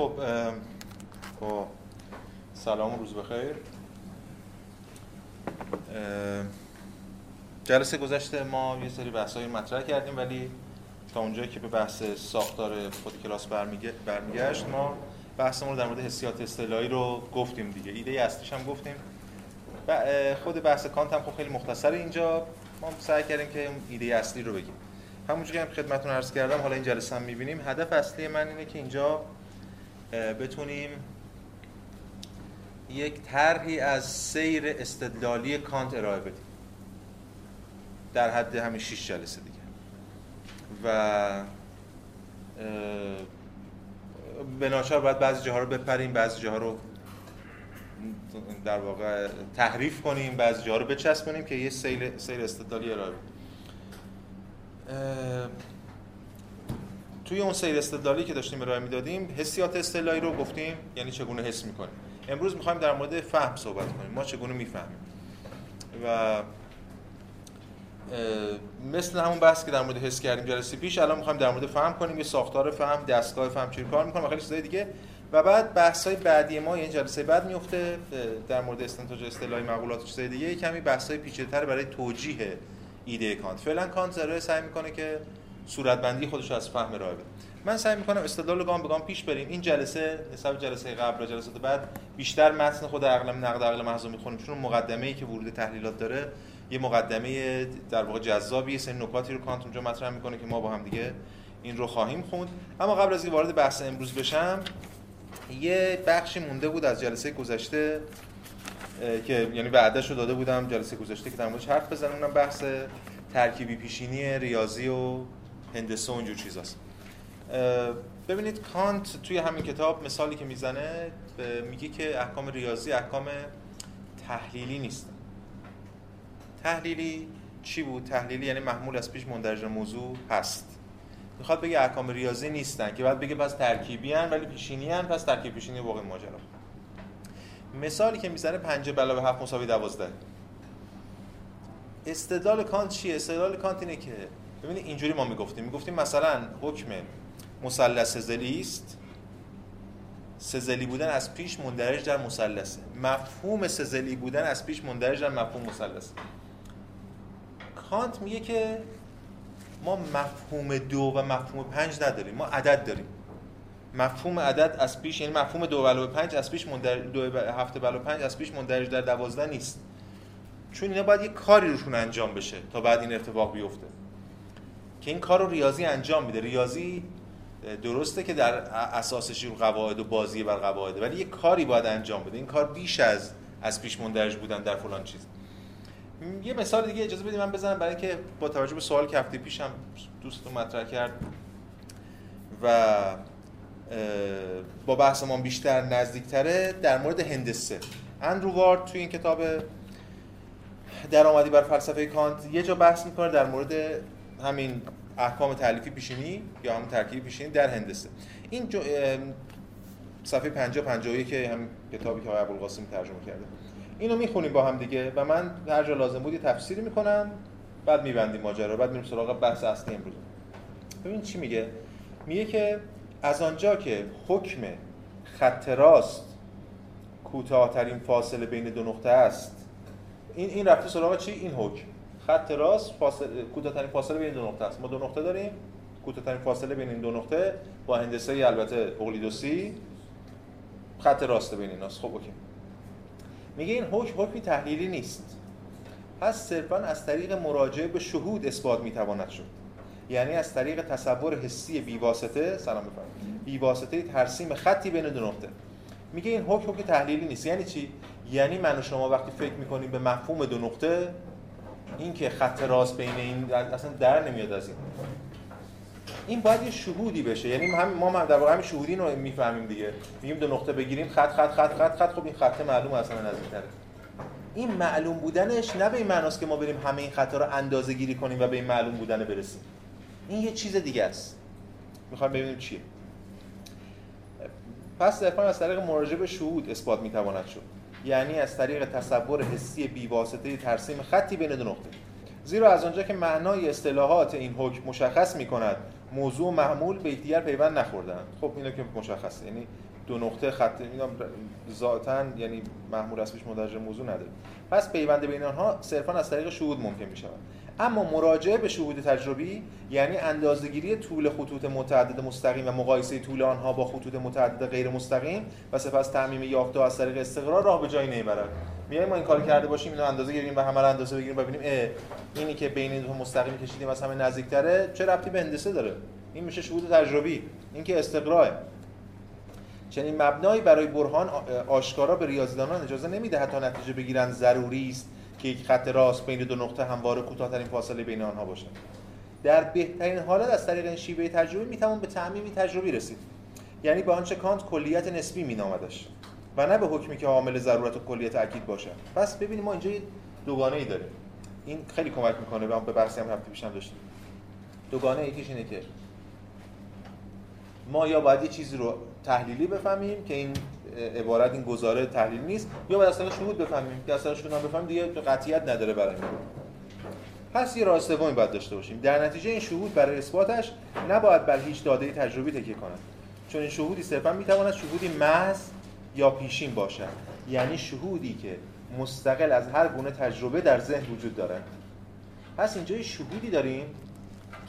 خب با سلام و روز بخیر. جلسه گذشته ما یه سری بحثایی مطرح کردیم ولی تا اونجایی که به بحث ساختار خود کلاس برمیگشت ما بحثمون رو در مورد حسیات اصطلاحی رو گفتیم دیگه. ایده اصلیش هم گفتیم. خود بحث کانت هم خب خیلی مختصر اینجا. ما سعی کردیم که ایده اصلی رو بگیم. همونجوری که هم خدمتتون عرض کردم حالا این جلسه هم می‌بینیم. هدف اصلی من اینه که اینجا بتونیم یک طرحی از سیر استدلالی کانت ارائه بدیم. در حد همین 6 جلسه دیگه. و به ناچار باید بعضی جاها رو بپریم بعضی جاها رو در واقع تحریف کنیم بعضی جاها رو بچسبونیم که یه سیر, سیر استدلالی ارائه بدیم. توی اون سیر استدلالی که داشتیم ارائه می‌دادیم حسیات اصطلاحی رو گفتیم یعنی چگونه حس می‌کنیم. امروز می‌خوایم در مورد فهم صحبت کنیم. ما چگونه می‌فهمیم؟ و مثل همون بحث که در مورد حس کردیم جلسه پیش الان می‌خوایم در مورد فهم کنیم یه ساختار فهم دستگاه فهم چی کار می‌کنه خیلی چیزای دیگه. و بعد بحث های بعدی ما یعنی جلسه بعد میفته در مورد استنتاج اصطلاحی مقولات و چیزای دیگه. کمی بحث های پیچیده‌تر برای توجیه ایده کانت. فعلا کانت ذره سعی می‌کنه که صورتبندی خودش از فهم ارائه بده. من سعی می‌کنم استدلال گام به گام پیش بریم. این جلسه حساب جلسه قبل و جلسات بعد بیشتر متن خود عقل نقد عقل محض می‌خونیم. چون مقدمه ای که ورود تحلیلات داره یه مقدمه در واقع جذابی سه نکاتی رو کانت اونجا مطرح می‌کنه که ما با هم دیگه این رو خواهیم خوند. اما قبل از اینکه وارد بحث امروز بشم یه بخشی مونده بود از جلسه گذشته که یعنی وعدهشو داده بودم جلسه گذشته که در موردش حرف بزنم. اونم بحث ترکیبی پیشینی ریاضی و هندسه و اینجور چیزاست ببینید کانت توی همین کتاب مثالی که می‌زنه میگه که احکام ریاضی احکام تحلیلی نیستن تحلیلی چی بود؟ تحلیلی یعنی محمول از پیش مندرج موضوع هست. می‌خواد بگه احکام ریاضی نیستن که بعد بگه پس ترکیبی هن ولی پیشینی هن پس ترکیب پیشینی واقع ماجرا. مثالی که می‌زنه 5 علاوه 7 مساوی 12 استدلال کانت چیه؟ استدلال کانت اینه که ببینید اینجوری ما می‌گفتیم می‌گفتیم مثلا حکم مثلث سزلی است. سزلی بودن از پیش مندرج در مثلثه. مفهوم سزلی بودن از پیش مندرج در مفهوم مثلثه. کانت میگه که ما مفهوم دو و مفهوم پنج نداریم ما عدد داریم. مفهوم عدد از پیش یعنی مفهوم دو علاوه پنج از پیش مندرج دو هفته علاوه پنج از پیش مندرج در دوازده نیست. چون اینا باید یه کاری روشون انجام بشه تا بعد این اتفاق بیفته. که این کار رو ریاضی انجام میده. ریاضی درسته که در اساسش رو قواعد و بازی بر قواعد ولی یه کاری باید انجام بده. این کار بیش از از پیش مندرج بودن در فلان چیز. یه مثال دیگه اجازه بدید من بزنم برای که با توجه به سوال که هفته پیشم دوستون مطرح کرد و با بحث ما بیشتر نزدیکتره در مورد هندسه. اندرو وارد توی این کتاب درآمدی بر فلسفه کانت یه جا بحث می‌کنه در مورد همین احکام تعلیفی پیشینی یا هم ترکیب پیشینی در هندسه. این جو صفحه 50 51 که هم کتابی که آقای ابوالقاسم ترجمه کرده. اینو می‌خونیم با هم دیگه و من هر جا لازم بود یه تفسیری می‌کنم بعد میبندیم ماجرا بعد میریم سراغ بحث اصلی امروز. ببین چی میگه؟ میگه که از آنجا که حکم خط راست کوتاهترین فاصله بین دو نقطه است این این رفته سراغ چی؟ این حکم. خط راست فاصله کوتاهترین فاصله بین دو نقطه است. ما دو نقطه داریم. کوتاهترین فاصله بین این دو نقطه با هندسه البته اقلیدوسی خط راست بین ایناست. خب اوکی. میگه این حکم حکمی تحلیلی نیست. پس صرفا از طریق مراجعه به شهود اثبات می‌تواند شد. یعنی از طریق تصور حسی بیواسطه سلام بفرمایید. بیواسطه ترسیم خطی بین دو نقطه. میگه این حکم حکم تحلیلی نیست. یعنی چی؟ یعنی من و شما وقتی فکر می‌کنیم به مفهوم دو نقطه این که خط راست بین این اصلا در نمیاد از این. این باید یه شهودی بشه. یعنی هم ما در واقع همین شهودی رو می‌فهمیم دیگه. میگیم دو نقطه بگیریم خط خط خط خط خط. خب این خط معلوم اصلا نزدیکتره. این معلوم بودنش نه به این معناست که ما بریم همه این خطا رو اندازه گیری کنیم و به این معلوم بودن برسیم. این یه چیز دیگه است. می‌خوایم ببینیم چیه. پس در از طریق مراجعه به شهود اثبات می‌تواند شد. یعنی از طریق تصور حسی بیواسطه ترسیم خطی بین دو نقطه. زیرا از آنجا که معنای اصطلاحات این حکم مشخص می کند موضوع و محمول به یکدیگر پیوند نخوردن خب اینو که مشخصه. یعنی دو نقطه خط اینا ذاتا یعنی محمول اصلیش مدرج موضوع نداره. پس پیوند بین آنها صرفا از طریق شهود ممکن می شود اما مراجعه به شهود تجربی یعنی اندازهگیری طول خطوط متعدد مستقیم و مقایسه طول آنها با خطوط متعدد غیر مستقیم و سپس تعمیم یافته از طریق استقرار راه به جایی نمی‌برد میایم ما این کار کرده باشیم اینو اندازه گیریم و همه رو اندازه بگیریم و ببینیم اینی که بین دو مستقیم کشیدیم از همه نزدیکتره چه ربطی به هندسه داره؟ این میشه شهود تجربی این که استقراه چنین مبنایی برای برهان آشکارا به ریاضیدانان اجازه نمی‌دهد تا نتیجه بگیرن ضروری است. که یک خط راست بین دو نقطه همواره کوتاهترین فاصله بین آنها باشد. در بهترین حالت از طریق این شیوه تجربی می‌توان به تعمیمی تجربی رسید. یعنی به آنچه کانت کلیت نسبی مینامدش و نه به حکمی که عامل ضرورت و کلیت اکید باشد. پس ببینیم ما اینجا دوگانه ای داریم. این خیلی کمک می‌کنه به بحثی هم رفتی پیشم داشتیم. دوگانه یکیش اینه که ما یا باید یه چیزی رو تحلیلی بفهمیم که این عبارت این گزاره تحلیل نیست. یا باید اصلا شهود بفهمیم. که اصلا شهود بفهمیم دیگه قطعیت نداره برای ما. پس یه راه سومی باید داشته باشیم. در نتیجه این شهود برای اثباتش نباید بر هیچ داده تجربی تکیه کند. چون این شهودی صرفا می‌تواند شهودی محض یا پیشین باشد. یعنی شهودی که مستقل از هر گونه تجربه در ذهن وجود دارد پس اینجا یه شهودی داریم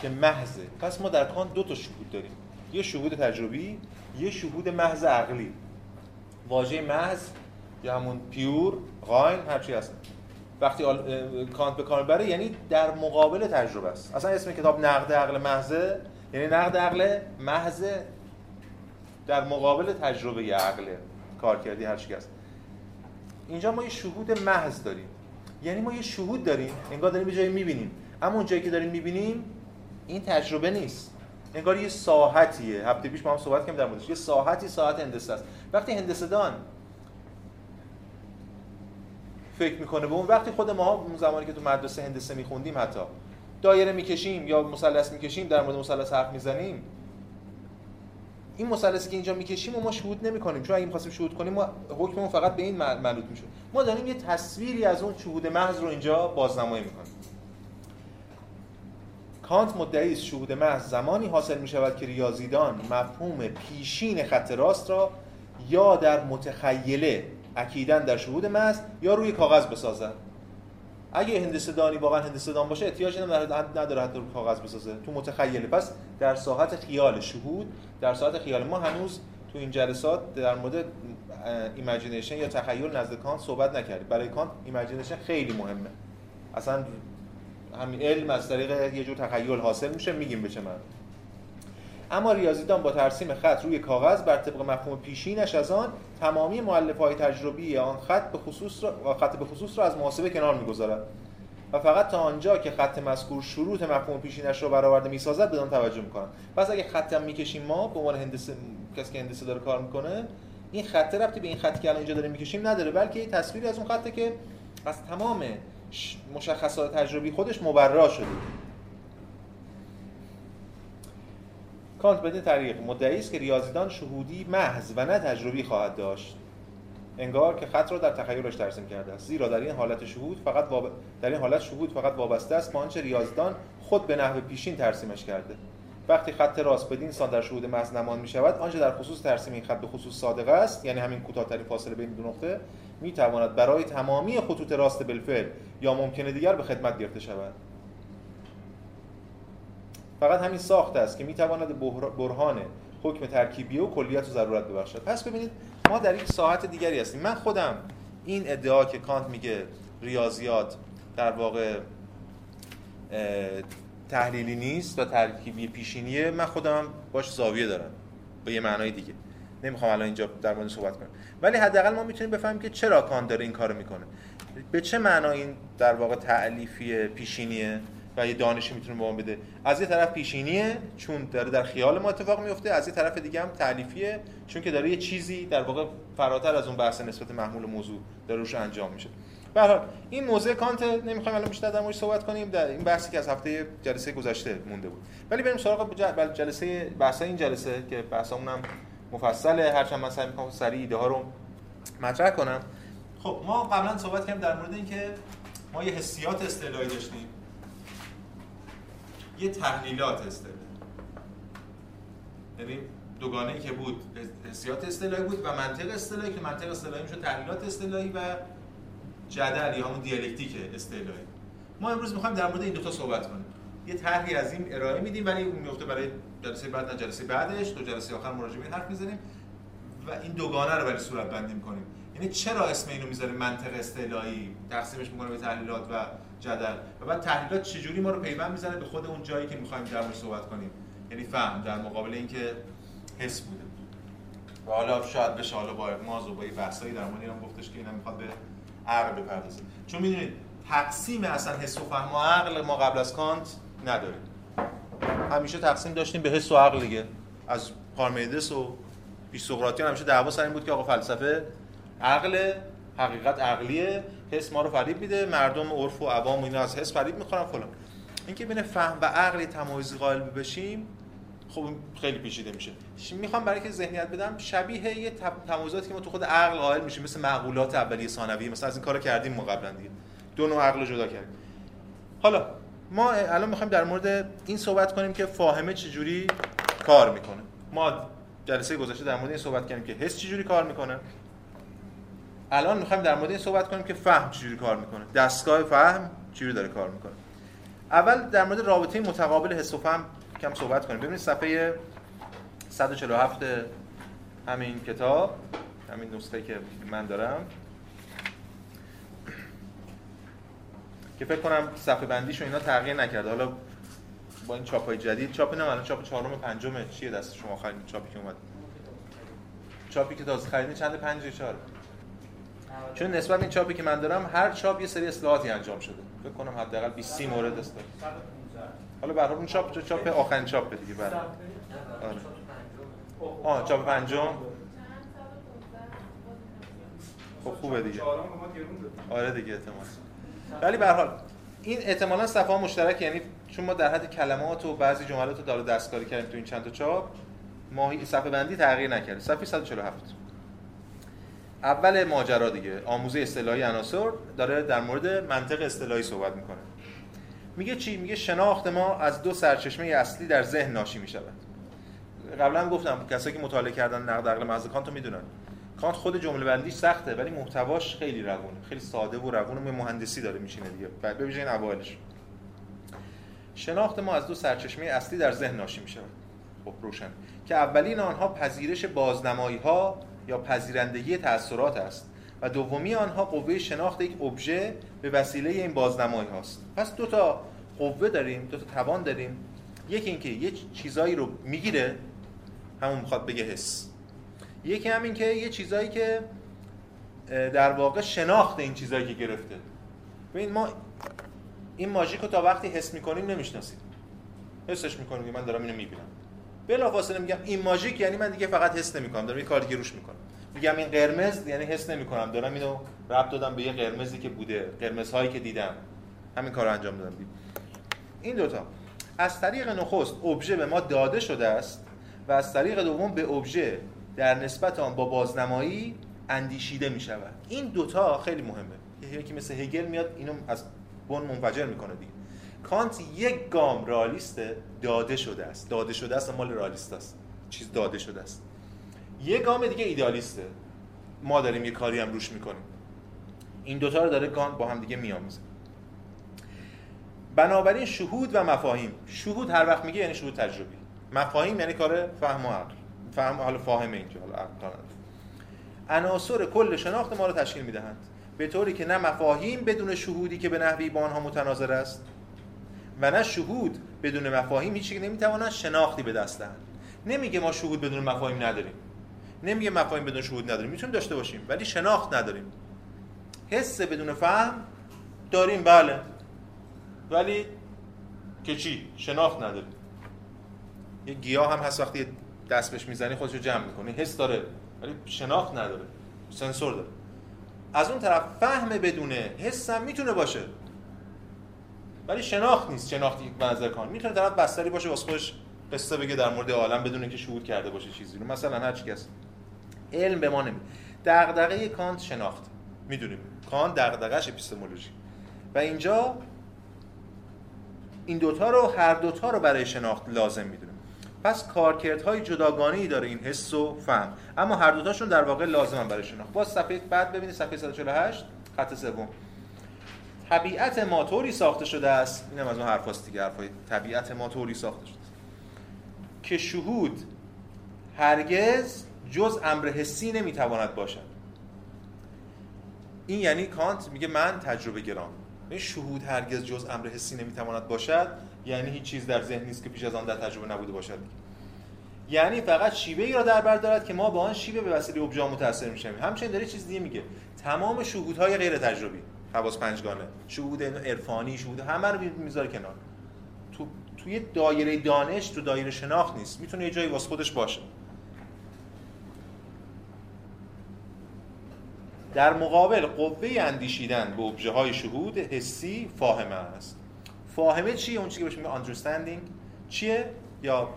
که محضه. پس ما در کان دو تا شهود داریم. یه شهود تجربی یه شهود محض عقلی. واژه محض یا همون پیور غاین هرچی هست. وقتی کانت به کار بره یعنی در مقابل تجربه است. اصلا اسم کتاب نقد عقل محضه یعنی نقد عقل محض در مقابل تجربه عقل کار کردی هر هست. اینجا ما یه شهود محض داریم. یعنی ما یه شهود داریم انگار داریم به جایی می‌بینیم. اما اون جایی که داریم می‌بینیم این تجربه نیست. انگار یه ساحتیه. هفته پیش ما هم صحبت کردیم در موردش. یه ساحتی ساحت هندسه است. وقتی هندسه دان فکر می‌کنه به اون وقتی خود ما اون زمانی که تو مدرسه هندسه میخوندیم حتی دایره می‌کشیم یا مثلث می‌کشیم در مورد مثلث حرف می‌زنیم این مثلثی که اینجا می‌کشیم و ما شهود نمی‌کنیم. چون اگه می‌خواستیم شهود کنیم ما حکممون فقط به این منوط میشه ما داریم یه تصویری از اون شهود محض رو اینجا بازنمایی می‌کنیم. کانت مدعی است شهود محض زمانی حاصل می شود که ریاضیدان مفهوم پیشین خط راست را یا در متخیله اکیدن در شهود محض یا روی کاغذ بسازد اگه هندسه دانی واقعا هندسه دان باشه احتیاج نداره حتی روی کاغذ بسازه. تو متخیله. پس در ساحت خیال شهود در ساحت خیال ما هنوز تو این جلسات در مورد imagination یا تخیل نزد کانت صحبت نکردیم. برای کانت imagination خیلی مهمه. اصلا همین علم از طریق یه جور تخیل حاصل میشه میگیم به من اما ریاضیدان با ترسیم خط روی کاغذ بر طبق مفهوم پیشینش از آن تمامی مؤلف های تجربی آن خط به خصوص را خط به خصوص را از محاسبه کنار می‌گذارد و فقط تا آنجا که خط مذکور شروط مفهوم پیشینش را برآورده می‌سازد بدان توجه می‌کنن پس اگه خط هم می‌کشیم ما به عنوان هندسه کسی که هندسه داره کار می‌کنه این خط ربطی به این خطی که الان اینجا داریم می‌کشیم نداره بلکه تصویری از اون خطه که از تمام مشخصات تجربی خودش مبرا شده. کانت بدین طریق. مدعی است که ریاضیدان شهودی محض و نه تجربی خواهد داشت. انگار که خط را در تخیلش ترسیم کرده است. زیرا در این حالت شهود فقط واب... در این حالت شهود فقط وابسته است به آنچه ریاضیدان خود به نحو پیشین ترسیمش کرده. وقتی خط راست بدین سان در شهود محض نمان می شود آنچه در خصوص ترسیم این خط به خصوص صادقه است یعنی همین کوتاهترین فاصله بین دو نقطه می تواند برای تمامی خطوط راست بالفعل یا ممکنه دیگر به خدمت گرفته شود. فقط همین ساخته است که می تواند برهان حکم ترکیبی و کلیت و ضرورت ببخشد. پس ببینید ما در یک ساعت دیگری هستیم. من خودم این ادعا که کانت میگه ریاضیات در واقع تحلیلی نیست و ترکیبی پیشینیه من خودم باش زاویه دارم. به یه معنای دیگه. نمی‌خوام الان اینجا در مورد صحبت کنم. ولی حداقل ما می‌تونیم بفهمیم که چرا کان داره این کارو می‌کنه. به چه معنا این در واقع تعلیفی پیشینیه و یه دانشی می‌تونه به بده؟ از یه طرف پیشینیه چون داره در خیال ما اتفاق میفته از یه طرف دیگه هم تعلیفیه چون که داره یه چیزی در واقع فراتر از اون بحث نسبت محمول موضوع داره روش انجام میشه. به حال این موضوع کانت نمی‌خوایم الان بیشتر در موردش صحبت کنیم. در این بحثی که از هفته جلسه گذشته مونده بود. ولی بریم سراغ جلسه بحث این جلسه که بحثمون هم مفصله هرچند من سعی می‌کنم سریع ایده ها رو مطرح کنم. خب ما قبلا صحبت کردیم در مورد اینکه ما یه حسیات اصطلاحی داشتیم. یه تحلیلات اصطلاحی. یعنی دوگانه که بود حسیات اصطلاحی بود و منطق اصطلاحی که منطق اصطلاحی میشه تحلیلات اصطلاحی و جدل یا همون دیالکتیک اصطلاحی. ما امروز می‌خوایم در مورد این دو تا صحبت کنیم. یه طرحی از این ارائه میدیم ولی اون میفته برای جلسه بعد نه جلسه بعدش تو جلسه آخر مراجعه حرف می‌زنیم و این دوگانه رو برای صورت بندی می‌کنیم. یعنی چرا اسم اینو می‌ذاریم منطق اصطلاحی؟ تقسیمش می‌کنه به تحلیلات و جدل. و بعد تحلیلات چجوری ما رو پیوند می‌زنه به خود اون جایی که می‌خوایم در مورد صحبت کنیم؟ یعنی فهم در مقابل اینکه حس بوده. و حالا شاید بشه حالا با اغماز و با بحثایی در مورد هم گفتش که اینا می‌خواد به عقل بپردازه. چون می‌دونید تقسیم اصلا حس و فهم و عقل ما قبل از کانت نداریم همیشه تقسیم داشتیم به حس و عقل دیگه. از پارمیدس و بیسوقراطیان همیشه دعوا سر این بود که آقا فلسفه عقل حقیقت عقلیه حس ما رو فریب میده مردم عرف و عوام و اینا از حس فریب می‌خورن فلان. اینکه بین فهم و عقل تمایزی قائل بشیم خب خیلی پیچیده میشه. می‌خوام برای که ذهنیت بدم شبیه یه تمایزاتی که ما تو خود عقل قائل میشیم مثل معقولات اولیه ثانویه مثلا از این کارو کردیم ما قبلا دیگه. دو نوع عقل جدا کردیم. حالا ما الان می‌خوایم در مورد این صحبت کنیم که فاهمه چجوری کار می‌کنه. ما جلسه گذشته در مورد این صحبت کردیم که حس چجوری کار می‌کنه. الان می‌خوایم در مورد این صحبت کنیم که فهم چجوری کار می‌کنه. دستگاه فهم چجوری داره کار می‌کنه. اول در مورد رابطه متقابل حس و فهم کم صحبت کنیم. ببینید صفحه 147 همین کتاب همین نسخه که من دارم. که فکر کنم صفحه بندیش و اینا تغییر نکرده. حالا با این چاپ های جدید چاپ نه الان چاپ چهارم پنجم چیه دست شما آخرین چاپی که اومد. چاپی که تازه خریدین چند پنج چهار؟ چون نسبت به این چاپی که من دارم هر چاپ یه سری اصلاحاتی انجام شده. فکر کنم حداقل 20 30 مورد است حالا به اون چاپ چاپ آخرین چاپ دیگه برای آره. آه چاپ پنجم. خب خوبه دیگه. آره دیگه احتمال ولی به حال این احتمالاً صفحه مشترک یعنی چون ما در حد کلمات و بعضی جملات رو داره دستکاری کردیم تو این چند تا چاپ ماهی صفحه بندی تغییر نکرده صفحه 147 اول ماجرا دیگه آموزه اصطلاحی عناصر داره در مورد منطق اصطلاحی صحبت می‌کنه. میگه چی؟ میگه شناخت ما از دو سرچشمه اصلی در ذهن ناشی می‌شود. قبلا گفتم کسایی که مطالعه کردن نقد عقل محض کانت می‌دونن. کانت خود جمله بندیش سخته ولی محتواش خیلی روونه خیلی ساده و روون و مهندسی داره میشینه دیگه. بعد ببینید اوایلش. شناخت ما از دو سرچشمه اصلی در ذهن ناشی می‌شود. خب روشن. که اولین آنها پذیرش بازنمایی ها یا پذیرندگی تاثیرات است و دومی آنها قوه شناخت یک ابژه به وسیله این بازنمایی هاست. پس دو تا قوه داریم دو تا توان داریم. یکی اینکه یه چیزایی رو می‌گیره همون می‌خواد بگه حس. یکی همین که یه چیزایی که در واقع شناخت این چیزایی که گرفته. ببین ما این ماژیک رو تا وقتی حس می‌کنیم نمی‌شناسیم. حسش می‌کنیم که من دارم اینو می‌بینم. بلافاصله میگم این ماژیک یعنی من دیگه فقط حس نمی‌کنم دارم یه کار دیگه روش می‌کنم. میگم این قرمز یعنی حس نمی‌کنم دارم اینو ربط دادم به یه قرمزی که بوده قرمزهایی که دیدم. همین کار انجام دادم. دید. این دوتا. از طریق نخست ابژه به ما داده شده است و از طریق دوم به ابژه در نسبت آن با بازنمایی اندیشیده می شود این دوتا خیلی مهمه. یکی مثل هگل میاد اینو از بن منفجر می‌کنه دیگه. کانت یک گام رالیسته داده شده است. داده شده است مال رالیست است. چیز داده شده است. یک گام دیگه ایدالیسته ما داریم یه کاری هم روش می‌کنیم. این دوتا رو داره کانت با هم دیگه میآمیزه بنابراین شهود و مفاهیم. شهود هر وقت میگه یعنی شهود تجربی. مفاهیم یعنی کار فهم و عقل. فهم حالا فاهمه اینجا حالا عناصر کل شناخت ما رو تشکیل می‌دهند. به طوری که نه مفاهیم بدون شهودی که به نحوی با آنها متناظر است و نه شهود بدون مفاهیم هیچی نمی‌توانند شناختی به دست دهند. نمیگه ما شهود بدون مفاهیم نداریم. نمیگه مفاهیم بدون شهود نداریم. می‌تونیم داشته باشیم ولی شناخت نداریم. حس بدون فهم داریم بله. ولی که چی؟ شناخت نداریم. یه گیاه هم هست وقتی دست بهش می‌زنی خودشو جمع می‌کنه حس داره ولی شناخت نداره. سنسور داره. از اون طرف فهم بدونه حس هم می‌تونه باشه. ولی شناخت نیست شناختی به نظر کان می‌تونه طرف بستری باشه واسه خودش قصه بگه در مورد عالم بدون که شهود کرده باشه چیزی رو. مثلا هر کس علم به ما نمی دغدغه کانت شناخت. می‌دونیم. کانت دغدغه‌اش اپیستمولوژی. و اینجا این دوتا رو هر دوتا رو برای شناخت لازم می‌دونیم پس کارکردهای جداگانه ای داره این حس و فهم. اما هر دوتاشون در واقع لازمن برای شناخت. باز صفحه بعد ببینید صفحه 148 خط سوم. طبیعت ما طوری ساخته شده است. اینم از اون حرفاست دیگه حرفای طبیعت ما طوری ساخته شده که شهود هرگز جز امر حسی نمی‌تواند باشد. این یعنی کانت میگه من تجربه گرام این شهود هرگز جز امر حسی نمی‌تواند باشد. یعنی هیچ چیز در ذهن نیست که پیش از آن در تجربه نبوده باشد. یعنی فقط شیوه ای را در بر دارد که ما با آن شیوه به وسیله ابژه متاثر میشیم همچنین داره چیز دیگه میگه. تمام شهودهای غیر تجربی حواس پنجگانه شهود عرفانی شهود همه رو می‌ذاره کنار. تو توی دایره دانش تو دایره شناخت نیست. می‌تونه یه جایی واسه خودش باشه. در مقابل قوه اندیشیدن به ابژه های شهود حسی فاهمه است. فاهمه چیه اون چیزی که بهش میگه understanding چیه؟ یا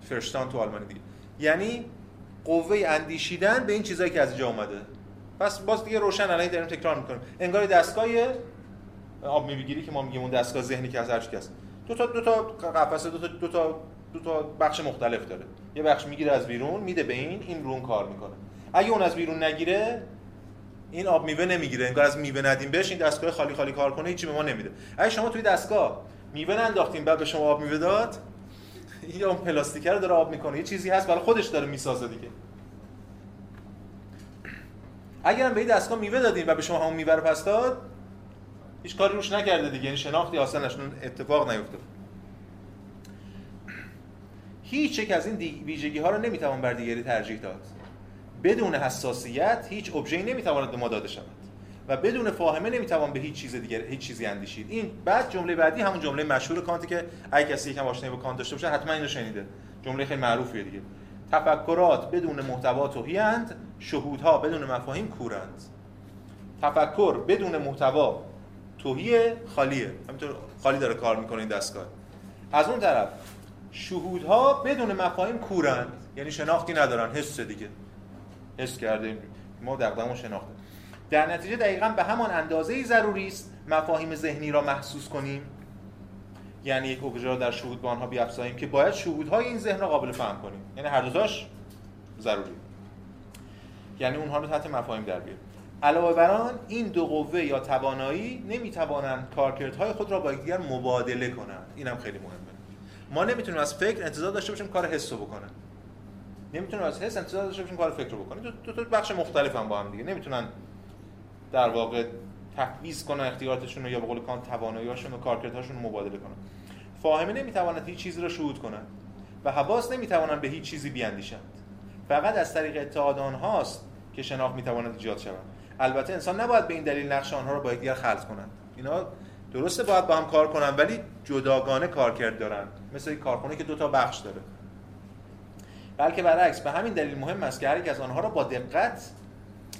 فرشتان تو آلمانی دیگه. یعنی قوه اندیشیدن به این چیزایی که از اینجا اومده. پس باز دیگه روشن الان داریم تکرار می‌کنیم. انگار دستگاه آب می‌گیری که ما میگیم اون دستگاه ذهنی که از هر است دو تا دو تا قفسه دو تا دو تا دو تا بخش مختلف داره. یه بخش می‌گیره از بیرون میده به این این رون کار می‌کنه. اگه اون از بیرون نگیره این آب میوه نمی‌گیره انگار از میوه ندیم بهش این دستگاه خالی خالی کار کنه هیچی به ما نمیده. اگه شما توی دستگاه میوه ننداختین بعد به شما آب میوه داد؟ این اون پلاستیکه رو داره آب می‌کنه یه چیزی هست برای خودش داره می‌سازه دیگه. اگرم به این دستگاه میوه دادین و به شما همون میوه رو پس داد هیچ کاری روش نکرده دیگه یعنی شناختی حاصل نشون اتفاق نیفتاد. هیچ یک از این ویژگی ها رو نمی‌توان بر دیگری ترجیح داد. بدون حساسیت هیچ ابژه‌ای نمی‌تواند به ما داده شود. و بدون فاهمه نمی‌توان به هیچ چیز دیگر هیچ چیزی اندیشید. این بعد جمله بعدی همون جمله مشهور کانتی که اگه کسی یکم آشنایی با کانت داشته باشه حتما اینو شنیده. جمله خیلی معروفیه دیگه. تفکرات بدون محتوا توهیند شهودها بدون مفاهیم کورند. تفکر بدون محتوا توهی خالیه. همینطور خالی داره کار می‌کنه این دستگاه. از اون طرف شهودها بدون مفاهیم کورند. یعنی شناختی ندارن حس دیگه. حس کردیم. ما دقدقمون شناخته در نتیجه دقیقا به همان اندازه ای ضروری است مفاهیم ذهنی را محسوس کنیم. یعنی یک ابژه را در شهود به آنها بیافزاییم که باید شهودهای این ذهن را قابل فهم کنیم. یعنی هر دوتاش ضروری. یعنی اونها رو تحت مفاهیم در بیاریم. علاوه بر آن این دو قوه یا توانایی نمی‌توانند کارکردهای خود را با یکدیگر مبادله کنند. اینم خیلی مهمه. ما نمی‌تونیم از فکر انتظار داشته باشیم کار حس رو بکنه نمی‌تونیم از حس انتظار داشته باشیم کار فکر رو بکنه دو تا بخش مختلف هم با هم دیگه. نمی‌تونن در واقع تفویض کنن اختیاراتشون رو یا به قول کانت توانایی‌هاشون و کارکردهاشون رو مبادله کنن. فاهمه نمی‌تواند هیچ چیزی را شهود کنند و حواس نمی‌توانند به هیچ چیزی بیاندیشند. فقط از طریق اتحاد آنهاست که شناخت می‌تواند ایجاد شود. البته انسان نباید به این دلیل نقش آنها را با یکدیگر خلط کنند اینا درسته باید با هم کار کنن ولی جداگانه کارکرد دارن. مثل کارخونه که دو تا بخش داره. بلکه برعکس به همین دلیل مهم است که هر یک از آنها را با دقت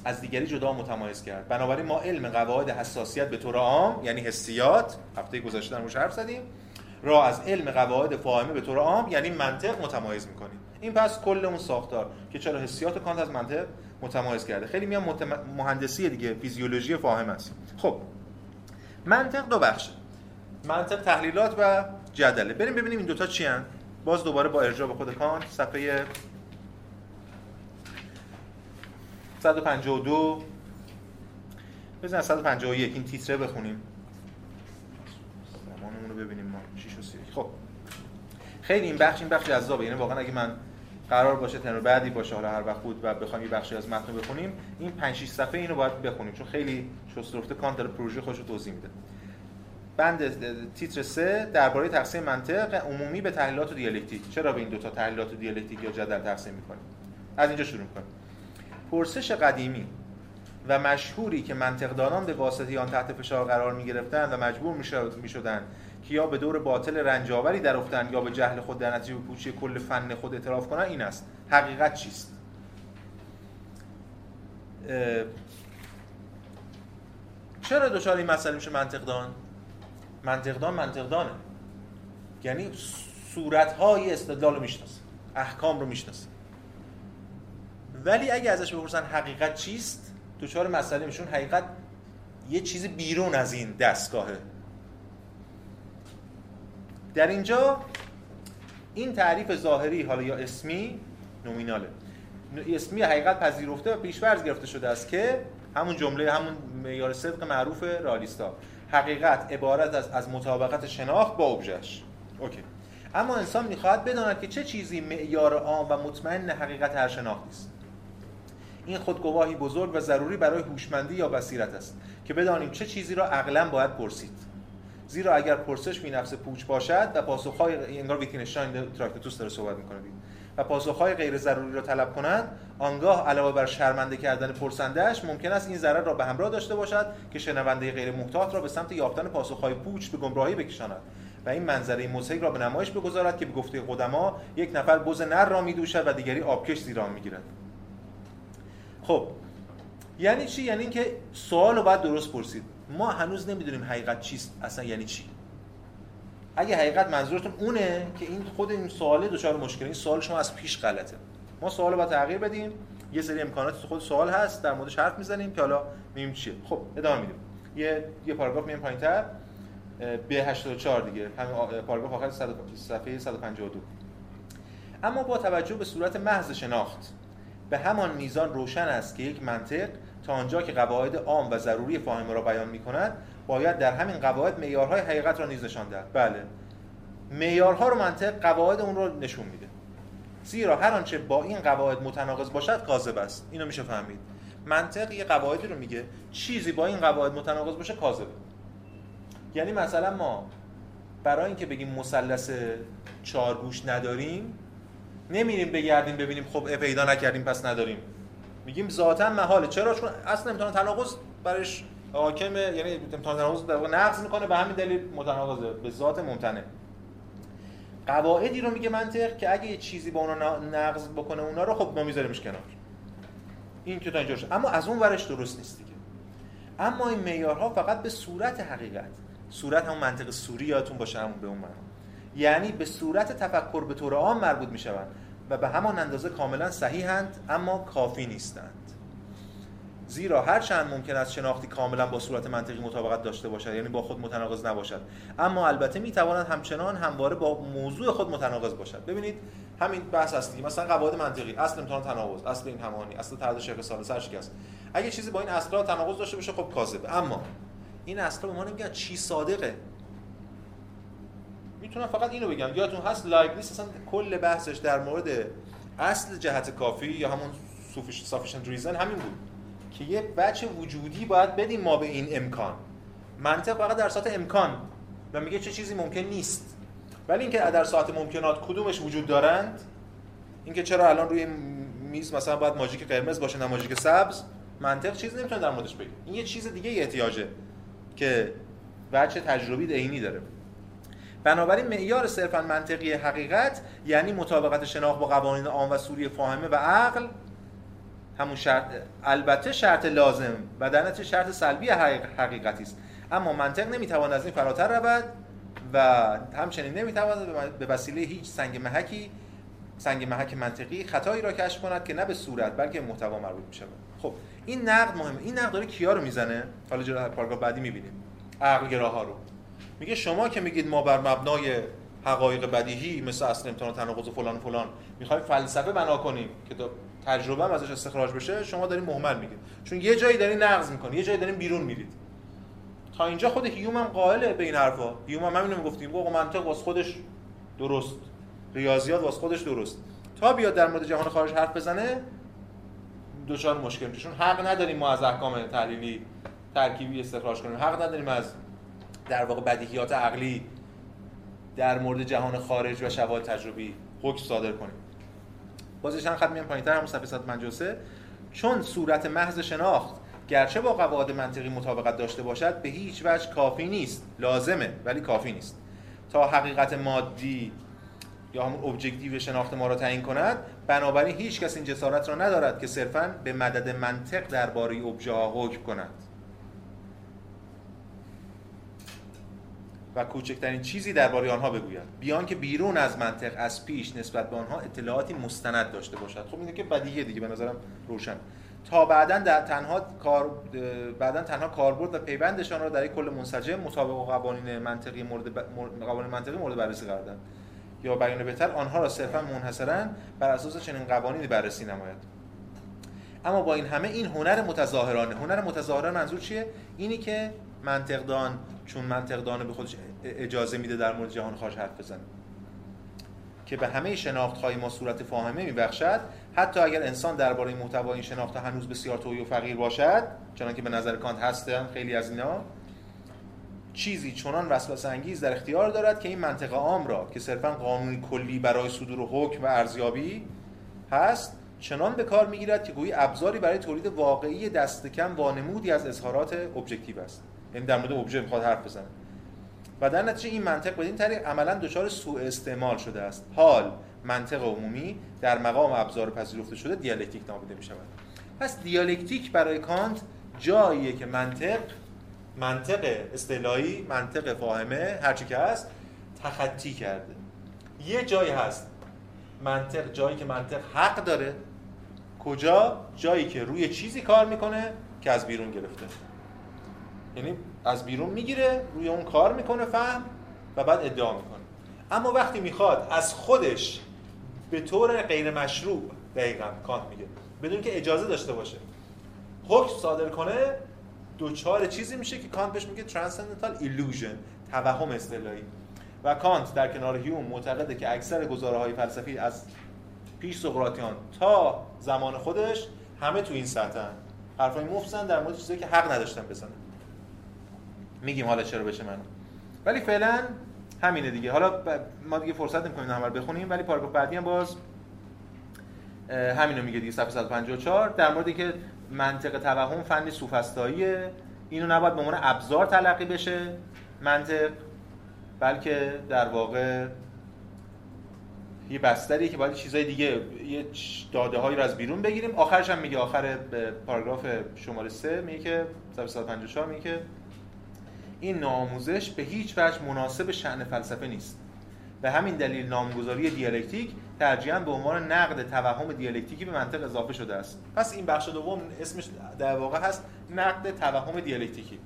از دیگری جدا متمایز کرد. بنابراین ما علم قواعد حساسیت به طور عام یعنی حسیات هفته گذشته در حرف زدیم را از علم قواعد فاهمه به طور عام یعنی منطق متمایز می‌کنیم. این پس کل اون ساختار که چرا حسیات کانت از منطق متمایز کرده. خیلی میان متم... مهندسی دیگه فیزیولوژی فاهم است. خب منطق دو بخشه منطق تحلیلات و جدله بریم ببینیم این دوتا چی هن؟ باز دوباره با ارجاع به خود کانت صفحه 152 بزن 151 این تیتره بخونیم. زمانمون رو ببینیم ما 6 و 3 خب. خیلی این بخش این بخش جذابه. یعنی واقعا اگه من قرار باشه تنور بعدی باشه حالا هر وقت بود و بخوایم یه بخشی از متن بخونیم این 5 6 صفحه اینو باید بخونیم. چون خیلی شسترفته کانت داره پروژه خودش رو توضیح میده. بند تیتر 3 درباره تقسیم منطق عمومی به تحلیلات دیالکتیک. چرا به این دو تا تحلیلات دیالکتیک یا جدل تقسیم می‌کنیم؟ از اینجا شروع می‌کنیم. پرسش قدیمی و مشهوری که منطقدانان به واسطه آن تحت فشار قرار می گرفتند و مجبور می شدند که یا به دور باطل رنجاوری در افتند یا به جهل خود در نتیجه پوچی کل فن خود اعتراف کنند این است. حقیقت چیست؟ چرا دچار این مسئله میشه منطقدان؟ منطقدان منطقدانه. یعنی صورتهای استدلال رو می‌شناسه احکام رو می‌شناسه. ولی اگه ازش بپرسن حقیقت چیست دوچار مسئله میشون حقیقت یه چیز بیرون از این دستگاهه. در اینجا این تعریف ظاهری حالا یا اسمی نومیناله. اسمی حقیقت پذیرفته و پیشورز گرفته شده است که همون جمله همون معیار صدق معروف رالیستا. حقیقت عبارت از از مطابقت شناخت با ابژهش okay. اما انسان می‌خواهد بداند که چه چیزی معیار عام و مطمئن حقیقت هر شناختی است. این خودگواهی بزرگ و ضروری برای هوشمندی یا بصیرت است که بدانیم چه چیزی را عقلا باید پرسید. زیرا اگر پرسش فی نفسه پوچ باشد و پاسخهای انگار ویتگنشتاین تراکتاتوس داره صحبت می‌کنه. و پاسخهای غیر ضروری را طلب کنند آنگاه علاوه بر شرمنده کردن پرسندهش ممکن است این ضرر را به همراه داشته باشد که شنونده غیر محتاط را به سمت یافتن پاسخهای پوچ به گمراهی بکشاند. و این منظره مضحک را به نمایش بگذارد که به گفته قدما یک نفر بز نر را میدوشد و دیگری آبکش زیر آن می‌گیرد. خب یعنی چی؟ یعنی اینکه سوال رو باید درست پرسید. ما هنوز نمی‌دونیم حقیقت چیست اصلا یعنی چی؟ اگه حقیقت منظورتون اونه که این خود این سواله دچار مشکل این سوال شما از پیش غلطه. ما سوال رو تغییر بدیم یه سری امکانات خود سوال هست در موردش حرف می‌زنیم که حالا می‌بینیم چیه. خب ادامه میدیم. یه یه پاراگراف میایم پایینتر. به 84 دیگه. همین پاراگراف آخر صفحه 152 اما با توجه به صورت محض شناخت به همان میزان روشن است که یک منطق تا آنجا که قواعد عام و ضروری فاهمه را بیان می کند باید در همین قواعد معیارهای حقیقت را نیز نشان دهد. بله. معیارها رو منطق قواعد اون رو نشون میده. زیرا هر آنچه با این قواعد متناقض باشد کاذب است. اینو میشه فهمید. منطق یه قواعدی رو میگه چیزی با این قواعد متناقض باشه کاذبه. یعنی مثلا ما برای اینکه بگیم مثلث چهارگوش نداریم نمیریم بگردیم ببینیم خب پیدا نکردیم پس نداریم. میگیم ذاتا محاله. چرا؟ چون اصلا امتحان تناقض برش حاکم یعنی امتحان تناقض در واقع نقض می‌کنه به همین دلیل متناقضه به ذات ممتنع. قواعدی رو میگه منطق که اگه یه چیزی با اونا نقض بکنه اونا رو خب ما میذاریمش کنار. این که تا اینجا اما از اون ورش درست نیست دیگه. اما این معیارها فقط به صورت حقیقت صورت همون منطق سوری یادتون باشه همون به اون معنا. یعنی به صورت تفکر به طور عام مربوط می‌شوند و به همان اندازه کاملا صحیحند اما کافی نیستند. زیرا هر چند ممکن است شناختی کاملا با صورت منطقی مطابقت داشته باشد یعنی با خود متناقض نباشد. اما البته می‌تواند همچنان همواره با موضوع خود متناقض باشد. ببینید همین بحث هستی مثلا قواعد منطقی. اصل امتناع تناقض اصل این همانی اصل طرد شق ثالث سرجاش است اگه چیزی با این اصلا تناقض داشته باشه خب کاذب اما این اصلا به ما نمیگن چی صادقه. می‌تونم فقط اینو بگم. یادتون هست لایبنیتس اصلا کل بحثش در مورد اصل جهت کافی یا همون sufficient reason همین بود. که یه وجه وجودی باید بدیم ما به این امکان. منطق فقط در ساحت امکان. و میگه چه چیزی ممکن نیست. ولی اینکه در ساعت ممکنات کدومش وجود دارند اینکه چرا الان روی میز مثلا باید ماژیک قرمز باشه نه ماژیک سبز منطق چیز نمی‌تونه در موردش بگه این یه چیز دیگه احتیاجه که بچه تجربی عینی داره. بنابراین معیار صرفا منطقی حقیقت یعنی مطابقت شناخت با قوانین عام و سوری فاهمه و عقل همون شرط البته شرط لازم و در نتیجه شرط سلبی حقیقتی است. اما منطق نمی‌تواند از این فراتر رود و همچنین نمی‌تواند به وسیله هیچ سنگ محکی سنگ محک منطقی خطایی را کشف کند که نه به صورت بلکه محتوا مربوط میشه خب این نقد مهمه. این نقد داره کیا رو می‌زنه؟ حالا جلو پاراگراف بعدی می‌بینیم. عقل گراها رو. میگه شما که میگید ما بر مبنای حقایق بدیهی مثل اصل امتحان تناقض و فلان و فلان می‌خوایم فلسفه بنا کنیم که تجربه هم ازش استخراج بشه شما دارین مهمل میگید. چون یه جایی دارین نقض می‌کنید یه جایی دارین بیرون میرید. تا اینجا خود هیوم هم قائله به این حرفا. هیوم هم همینو می‌گفتیم گفت منطق واسه خودش درست. ریاضیات واسه خودش درست. تا بیاد در مورد جهان خارج حرف بزنه دوچار مشکل میشه. چون حق نداریم ما از احکام تحلیلی ترکیبی استخراج کنیم. حق نداریم از در واقع بدیهیات عقلی در مورد جهان خارج و شواهد تجربی حکم صادر کنیم. بازش چند خط میان پایینتر؟ همون صفحه 153 چون صورت محض شناخت گرچه با قواعد منطقی مطابقت داشته باشد به هیچ وجه کافی نیست. لازمه ولی کافی نیست. تا حقیقت مادی یا همون objective شناخت ما را تعیین کند بنابراین هیچ کس این جسارت را ندارد که صرفا به مدد منطق درباره ابژه ها حکم کند. و کوچکترین چیزی درباره آنها بگوید بیان که بیرون از منطق از پیش نسبت به آنها اطلاعاتی مستند داشته باشد. خب اینه که بدیهیه دیگه به نظرم روشن. تا بعدا در تنها کار بعدا تنها کاربرد و پیوندشان را در یک کل منسجم مطابق قوانین منطقی مورد ب... قوانین منطقی مورد بررسی قرار دادن یا بیان بهتر آنها را صرفا منحصرا بر اساس چنین قوانینی بررسی نماید. اما با این همه این هنر متظاهرانه. هنر متظاهرانه منظور چیه؟ اینی که منطقدان چون منطقدان به خودش اجازه میده در مورد جهان خارج حرف بزنه که به همه شناخت های ما صورت فاهمه میبخشد حتی اگر انسان درباره محتوای این شناخت هنوز بسیار تهی و فقیر باشد چنانکه به نظر کانت هستن خیلی از اینا چیزی چنان وسوسه انگیز در اختیار دارد که این منطق عام را که صرفا قانونی کلی برای صدور و حکم و ارزیابی هست چنان به کار می‌گیرد که گویی ابزاری برای تولید واقعی دست کم وانمودی از اظهارات objective است. یعنی در مورد ابژه می‌خواد حرف بزنه. و در نتیجه این منطق بدین طریق عملا دچار سوء استعمال شده است. حال منطق عمومی در مقام ابزار پذیرفته شده دیالکتیک نامیده می شود پس دیالکتیک برای کانت جاییه که منطق منطق اصطلاحی منطق فاهمه هرچی که هست تخطی کرده. یه جایی هست. منطق جایی که منطق حق داره. کجا؟ جایی که روی چیزی کار می‌کنه که از بیرون گرفته. یعنی از بیرون می‌گیره روی اون کار می‌کنه فهم و بعد ادعا می‌کنه. اما وقتی می‌خواد از خودش به طور غیر مشروع دقیقا کانت میگه بدون که اجازه داشته باشه حکم صادر کنه دوچار چیزی میشه که کانت بهش میگه transcendental illusion توهم اصطلاحی. و کانت در کنار هیوم معتقده که اکثر گزاره های فلسفی از پیش سقراطیان تا زمان خودش همه تو این سطحن. حرفای مفسن در مورد چیزایی که حق نداشتن بزنن. میگیم حالا چرا بشه من. ولی فعلا همینه دیگه. حالا ما دیگه فرصت نمی‌کنیم همه بخونیم ولی پاراگراف بعدی هم باز همینو میگه دیگه صفحه 154 در مورد که منطق توهم فنی سوفسطاییه اینو نباید به عنوان ابزار تلقی بشه منطق بلکه در واقع یه بستری که باید چیزای دیگه یه داده هایی رو از بیرون بگیریم. آخرش هم میگه آخر پاراگراف شماره 3 میگه که 154 میگه که این ناموزش به هیچ وجه مناسب شأن فلسفه نیست. به همین دلیل نامگذاری دیالکتیک ترجیحاً به عنوان نقد توهم دیالکتیکی به منطق اضافه شده است. پس این بخش دوم اسمش در واقع هست نقد توهم دیالکتیکی.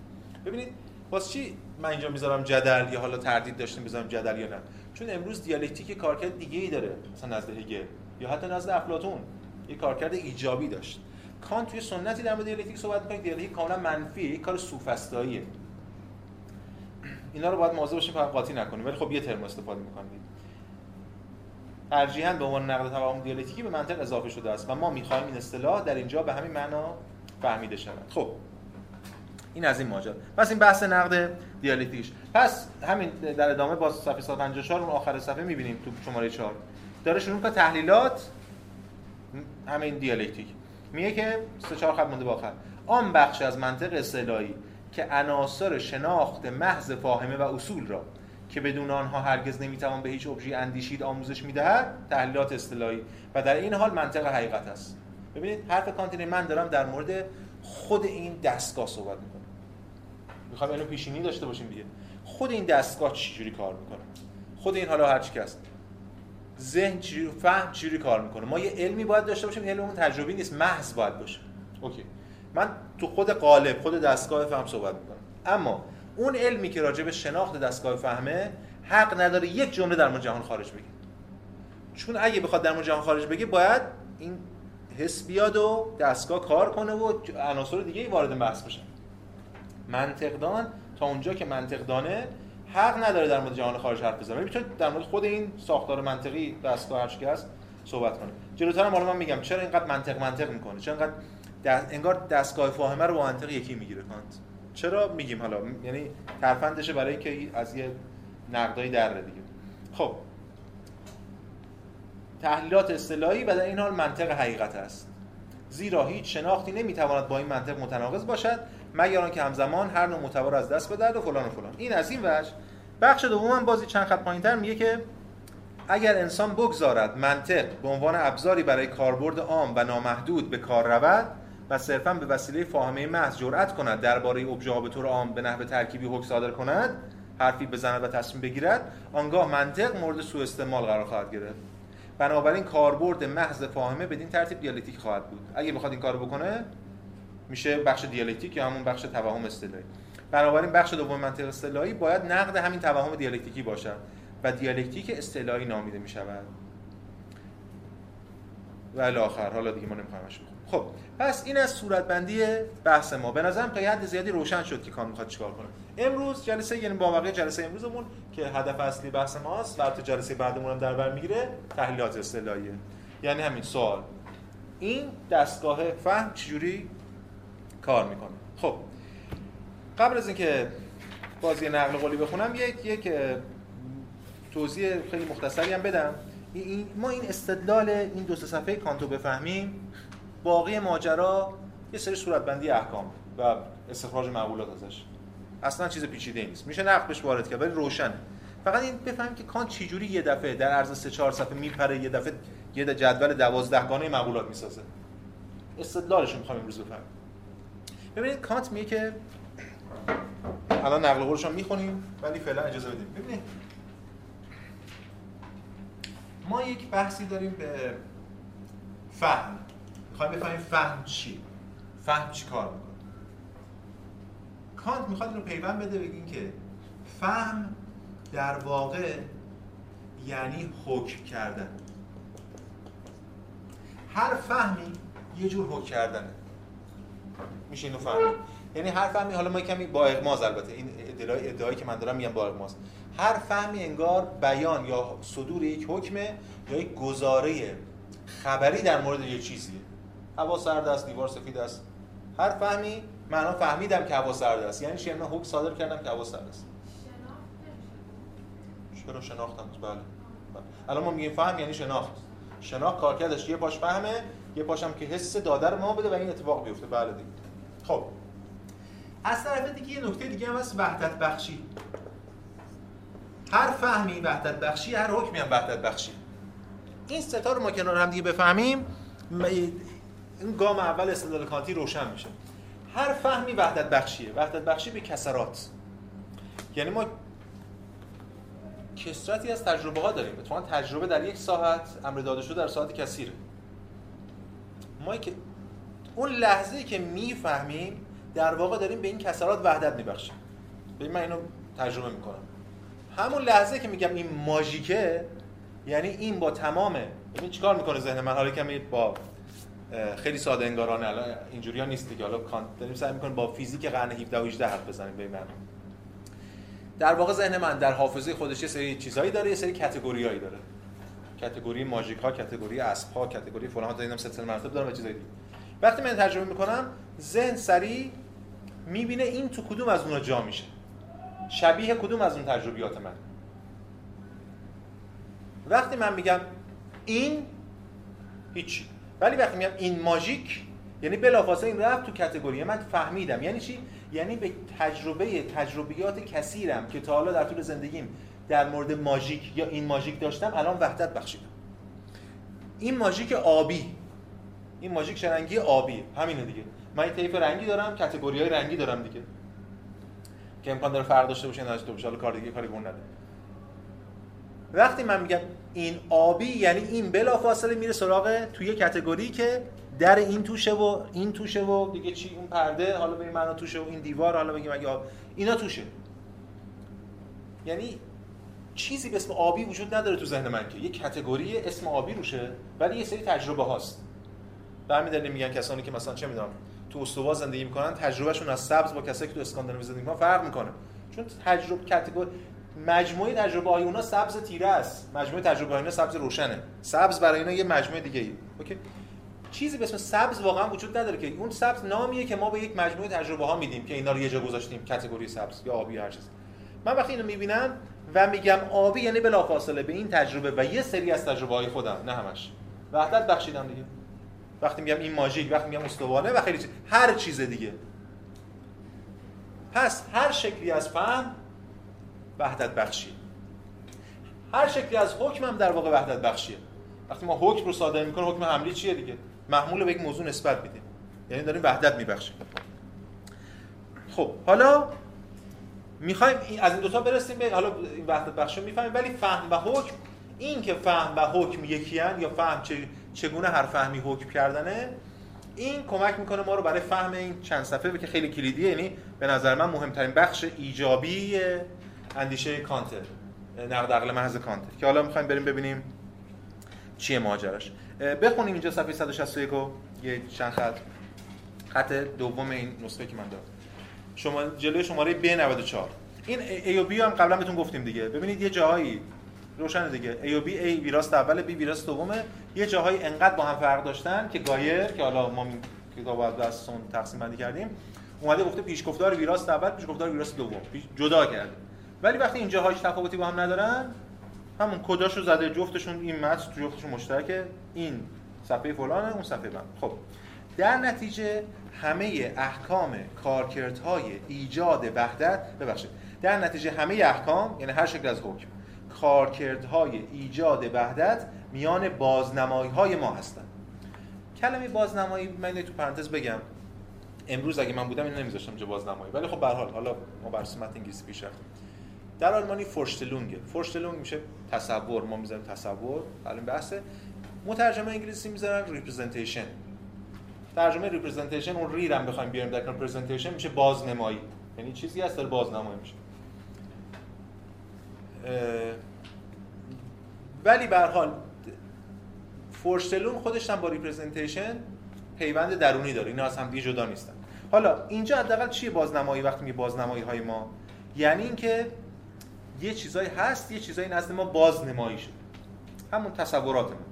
ببینید واسه چی من اینجا می‌ذارم جدل یا حالا تردید داشتیم بذارم جدل یا نه؟ چون امروز دیالکتیک کارکرد دیگه ای داره مثلا نزد هگل یا حتی نزد افلاطون. یه کارکرد ایجابی داشت. کانت توی سنتی در مورد دیالکتیک صحبت می‌کنه دیالکتیک کاملا منفیه یک کار سوفسطاییه اینا رو باید مواظب باشیم فقط قاطی نکنیم. ولی خب یه ترم استفاده می‌کنیم. ترجیحاً به عنوان نقد توهم دیالکتیکی به منطق اضافه شده است و ما می‌خوایم این اصطلاح در اینجا به همین معنا فهمیده شود. خب. این از این ماجرا. پس این بحث نقد دیالکتیکش پس همین در ادامه باز صفحه 154 اون آخر صفحه می‌بینیم تو شماره 4 داره شروع که تحلیلات همین دیالکتیک. میگه که سه چهار خط مونده با آخر. آن بخش از منطق اصطلاحی که عناصر شناخت محض فاهمه و اصول را که بدون آنها هرگز نمی‌توان به هیچ ابژه اندیشید آموزش می‌دهد تحلیلات اصطلاحی. و در این حال منطق حقیقت است. ببینید حرف کانتینی من دارم در مورد خود این دستگاه صحبت می‌کنم. می‌خوام اینو پیشینی داشته باشیم دیگه. خود این دستگاه چجوری کار می‌کنه؟ خود این حالا هر چی هست ذهن چجوری فهم چجوری کار می‌کنه؟ ما یه علمی باید داشته باشیم علممون تجربی نیست محض باید باشه. اوکی. من تو خود قالب خود دستگاه فهم صحبت می‌کنم. اما اون علمی که راجع به شناخت دستگاه فهمه حق نداره یک جمله در مورد جهان خارج بگه. چون اگه بخواد در مورد جهان خارج بگه باید این حس بیاد و دستگاه کار کنه و عناصر دیگه ای وارد بحث بشن منطقدان تا اونجا که منطقدانه حق نداره در مورد جهان خارج حرف بزنه. می‌تونه در مورد خود این ساختار منطقی دستگاه هر هست صحبت کنه. جلوتر هم من میگم چرا اینقدر منطق منطق می‌کنه؟ چرا اینقدر انگار دستگاه فاهمه رو با منطق یکی می‌گیره کانت. چرا میگیم حالا؟ یعنی ترفندشه برای اینکه از یه نقدایی در دیگه. خب. تحلیلات اصطلاحی و در این حال منطق حقیقت است. زیرا هیچ شناختی نمی‌تواند با این منطق متناقض باشد مگر آنکه همزمان هر نوع معتبر از دست بدهد و فلان و فلان. این از این وجه بخش دوم بازی چند خط پایینتر میگه که اگر انسان بگذارد منطق به عنوان ابزاری برای کاربرد عام و نامحدود به کار رود و صرفا به وسیله فاهمه محض جرأت کند درباره ابژه به طور عام به نحو ترکیبی حکم صادر کند حرفی بزند و تصمیم بگیرد آنگاه منطق مورد سوء استعمال قرار خواهد گرفت. بنابراین کاربرد محض فاهمه بدین ترتیب دیالکتیک خواهد بود. اگه بخواد این کارو بکنه میشه بخش دیالکتیک یا همون بخش توهم استعلایی. بنابراین بخش دوم منطق استعلایی باید نقد همین توهم دیالکتیکی باشد و دیالکتیک استعلایی نامیده می شود و آخر حالا دیگه ما نمیخوایمش خب پس این از صورتبندی بحث ما. به نظرم تا یه حد زیادی روشن شد که کان می‌خواد چیکار کنه. امروز جلسه یعنی با واقع جلسه امروزمون که هدف اصلی بحث ماست و تو جلسه بعدمون هم در بر می‌گیره تحلیلات اصطلاحیه یعنی همین سوال. این دستگاه فهم چجوری کار می‌کنه؟ خب قبل از اینکه بازی نقل قولی بخونم یک یک توضیح خیلی مختصری هم بدم. ما این استدلال این دو صفحه کانتو بفهمیم. باقی ماجرا یه سری صورتبندی احکام و استخراج معقولات ازش. اصلا چیز پیچیده نیست. میشه نقد بهش وارد کرد ولی روشنه. فقط این بفهمیم که کانت چجوری یه دفعه در عرض سه چهار صفحه میپره یه دفعه یه جدول دوازده گانه معقولات می‌سازه. استدلالش رو می‌خوام امروز بفهمیم. ببینید کانت میگه که الان نقل قولش رو می‌خونیم ولی فعلا اجازه بدیم. ببینید. ما یک بحثی داریم به فهم. می‌خوایم بفهمیم فهم چی؟ فهم چی کار می‌کنه؟ کانت می‌خواد اینو پیوند بده بگین که فهم در واقع یعنی حکم کردن. هر فهمی یه جور حکم کردنه. میشه اینو فهمید؟ یعنی هر فهمی حالا ما کمی با اغماز البته این ادعای ادعایی که من دارم میگم با اغماز. هر فهمی انگار بیان یا صدور یک حکمه یا یک گزاره خبری در مورد یک چیزیه. هوا سرد است دیوار سفید است. هر فهمی معنا فهمیدم که هوا سرد است. یعنی من حکم صادر کردم که هوا سرد است. چرا شناختم؟ بله. بله. الان ما میگیم فهم یعنی شناخت. شناخت کارکردش یه پاش فهمه یه پاشم که حس داده رو ما بده و این اتفاق بیفته. بله دیگه. خب. از طرف دیگه یه نکته دیگه هم هست وحدت بخشی. هر فهمی وحدت بخشی هر حکمی هم وحدت بخشی. این ستا رو ما کنار هم دیگه بفهمیم. این گام اول استدلال کانتی روشن میشه. هر فهمی وحدت بخشیه. وحدت بخشی به کسرات. یعنی ما کسرتی از تجربه ها داریم. اتفاقا تجربه در یک ساعت امر داده شده در ساعت کثیره. ما که اون لحظه که می‌فهمیم در واقع داریم به این کسرات وحدت میبخشیم. ببین من اینو تجربه می‌کنم. همون لحظه که میگم این ماژیکه یعنی این با تمام ببین چیکار می‌کنه ذهن من؟ حالا کمی با خیلی ساده انگارانه. الان اینجوری ها نیست دیگه. حالا کانت داریم سعی می‌کنیم با فیزیک قرن 17 و 18 حرف بزنیم ببین در واقع ذهن من در حافظه خودش یه سری چیزایی داره یه سری کاتگوریایی داره. کاتگوری ماژیک کاتگوری اسب کاتگوری فلان. ها اینم سلسله مراتب دارم و چیزایی دیگه. وقتی من ترجمه می‌کنم ذهن سریع می‌بینه این تو کدوم از اونها جا میشه. شبیه کدوم از اون تجربیات من. وقتی من میگم این هیچی. ولی وقتی میگم این ماژیک یعنی بلافاصله این رفت تو کاتگوری من فهمیدم. یعنی چی؟ یعنی به تجربه تجربیات کثیرم که تا حالا در طول زندگیم در مورد ماژیک یا این ماژیک داشتم الان وحدت بخشیدم. این ماژیک آبی. این ماژیک شرنگی آبی. همینه دیگه. من این طیف رنگی دارم کاتگوری های رنگی دارم دیگه. که امکان داره فرق داشته باشه نداشته باشه. حالا کار دیگه کاری گون نداره وقتی من میگم این آبی یعنی این بلافاصله میره سراغ توی کاتگوری که در این توشه و این توشه و دیگه چی اون پرده حالا بگیم معنا توشه و این دیوار حالا بگیم اگه اینا توشه. یعنی چیزی به اسم آبی وجود نداره تو ذهن من که. یه کاتگوری اسم آبی روشه ولی یه سری تجربه هاست. به همین میگن کسانی که مثلا چه می‌دونم تو استوا زندگی می‌کنن تجربهشون از سبز با کسایی که تو اسکاندیناوی زندگی می‌کنن فرق می‌کنه. چون تجربه کاتگوری مجموعه تجربه های اونا سبز تیره است. مجموعه تجربه های اونا سبز روشنه. سبز برای اینا یه مجموعه دیگه ای. اوکی؟ چیزی به اسم سبز واقعا وجود نداره که اون سبز نامیه که ما به یک مجموعه تجربه ها میدیم که اینا رو یه جا گذاشتیم کاتگوری سبز یا آبی هر چیز. من وقتی اینو می‌بینم و میگم آبی یعنی بلافاصله به این تجربه و یه سری از تجربه های خودم نه همش. وحدت بخشیدم دیگه. وقتی میگم این ماژیک وقتی میگم استوانه و خیلی چیز هر چیز دیگه. پس هر شکلی از فهم وحدت بخشیه هر شکلی از حکم هم در واقع وحدت بخشیه. وقتی ما حکم رو صادر می‌کنیم حکم حملی چیه دیگه؟ محمول به یک موضوع نسبت میدیم. یعنی داریم وحدت میبخشیم. خب حالا می‌خوایم از این دوتا برسیم به حالا این وحدت بخشی رو می‌فهمیم ولی فهم و حکم این که فهم و حکم یکی یا فهم چگونه هر فهمی حکم کردنه این کمک می‌کنه ما رو برای فهم این چند صفحه که خیلی کلیدیه یعنی به نظر من مهمترین بخش ایجابی اندیشه کانتر نقد عقل محض کانت که حالا می‌خوایم بریم ببینیم چیه ماجراش. بخونیم اینجا صفحه 161 رو یه چند خط. خط دوم این نسخه که من دارم. شما جلوی شماره B94 این A و B هم قبلا بهتون گفتیم دیگه. ببینید یه جاهایی روشن دیگه. A و B A ویراست اول B ویراست دومه یه جاهایی انقدر با هم فرق داشتن که گایر که حالا ما کتاب از تقسیم بندی کردیم اومده گفته پیشگفتار ویراست اول پیشگفتار ویراست دوم. جدا کرده ولی وقتی این جاهاش تفاوتی با هم ندارن همون کداشو زده جفتشون این متن جفتشون مشترکه. این صفحه فلانه اون صفحه من. خب در نتیجه همه احکام کارکردهای ایجاد وحدت ببخشید در نتیجه همه احکام یعنی هر شکل از حکم کارکردهای ایجاد وحدت میان بازنمایی های ما هستند کلمه بازنمایی من تو پرانتز بگم. امروز اگه من بودم این نمیذاشتم چه بازنمایی. ولی خب به حال حالا ما بر انگلیسی پیش رفتیم. در آلمانی فرشتلونگه فرشتلونگ میشه تصور ما می‌ذاریم تصور. الان بحثه. مترجمه انگلیسی می‌ذارن representation ترجمه representation اون re هم بخوایم بیاریم در presentation میشه بازنمایی. یعنی چیزی هست داره بازنمایی میشه. ولی به حال Vorstellung خودش هم با representation پیوند درونی داره. اینا از هم دیگه جدا نیستن. حالا اینجا حداقل چیه بازنمایی وقتی میگه بازنمایی های ما؟ یعنی اینکه یه چیزایی هست یه چیزایی نزد ما بازنمایی شده. همون تصوراتمون.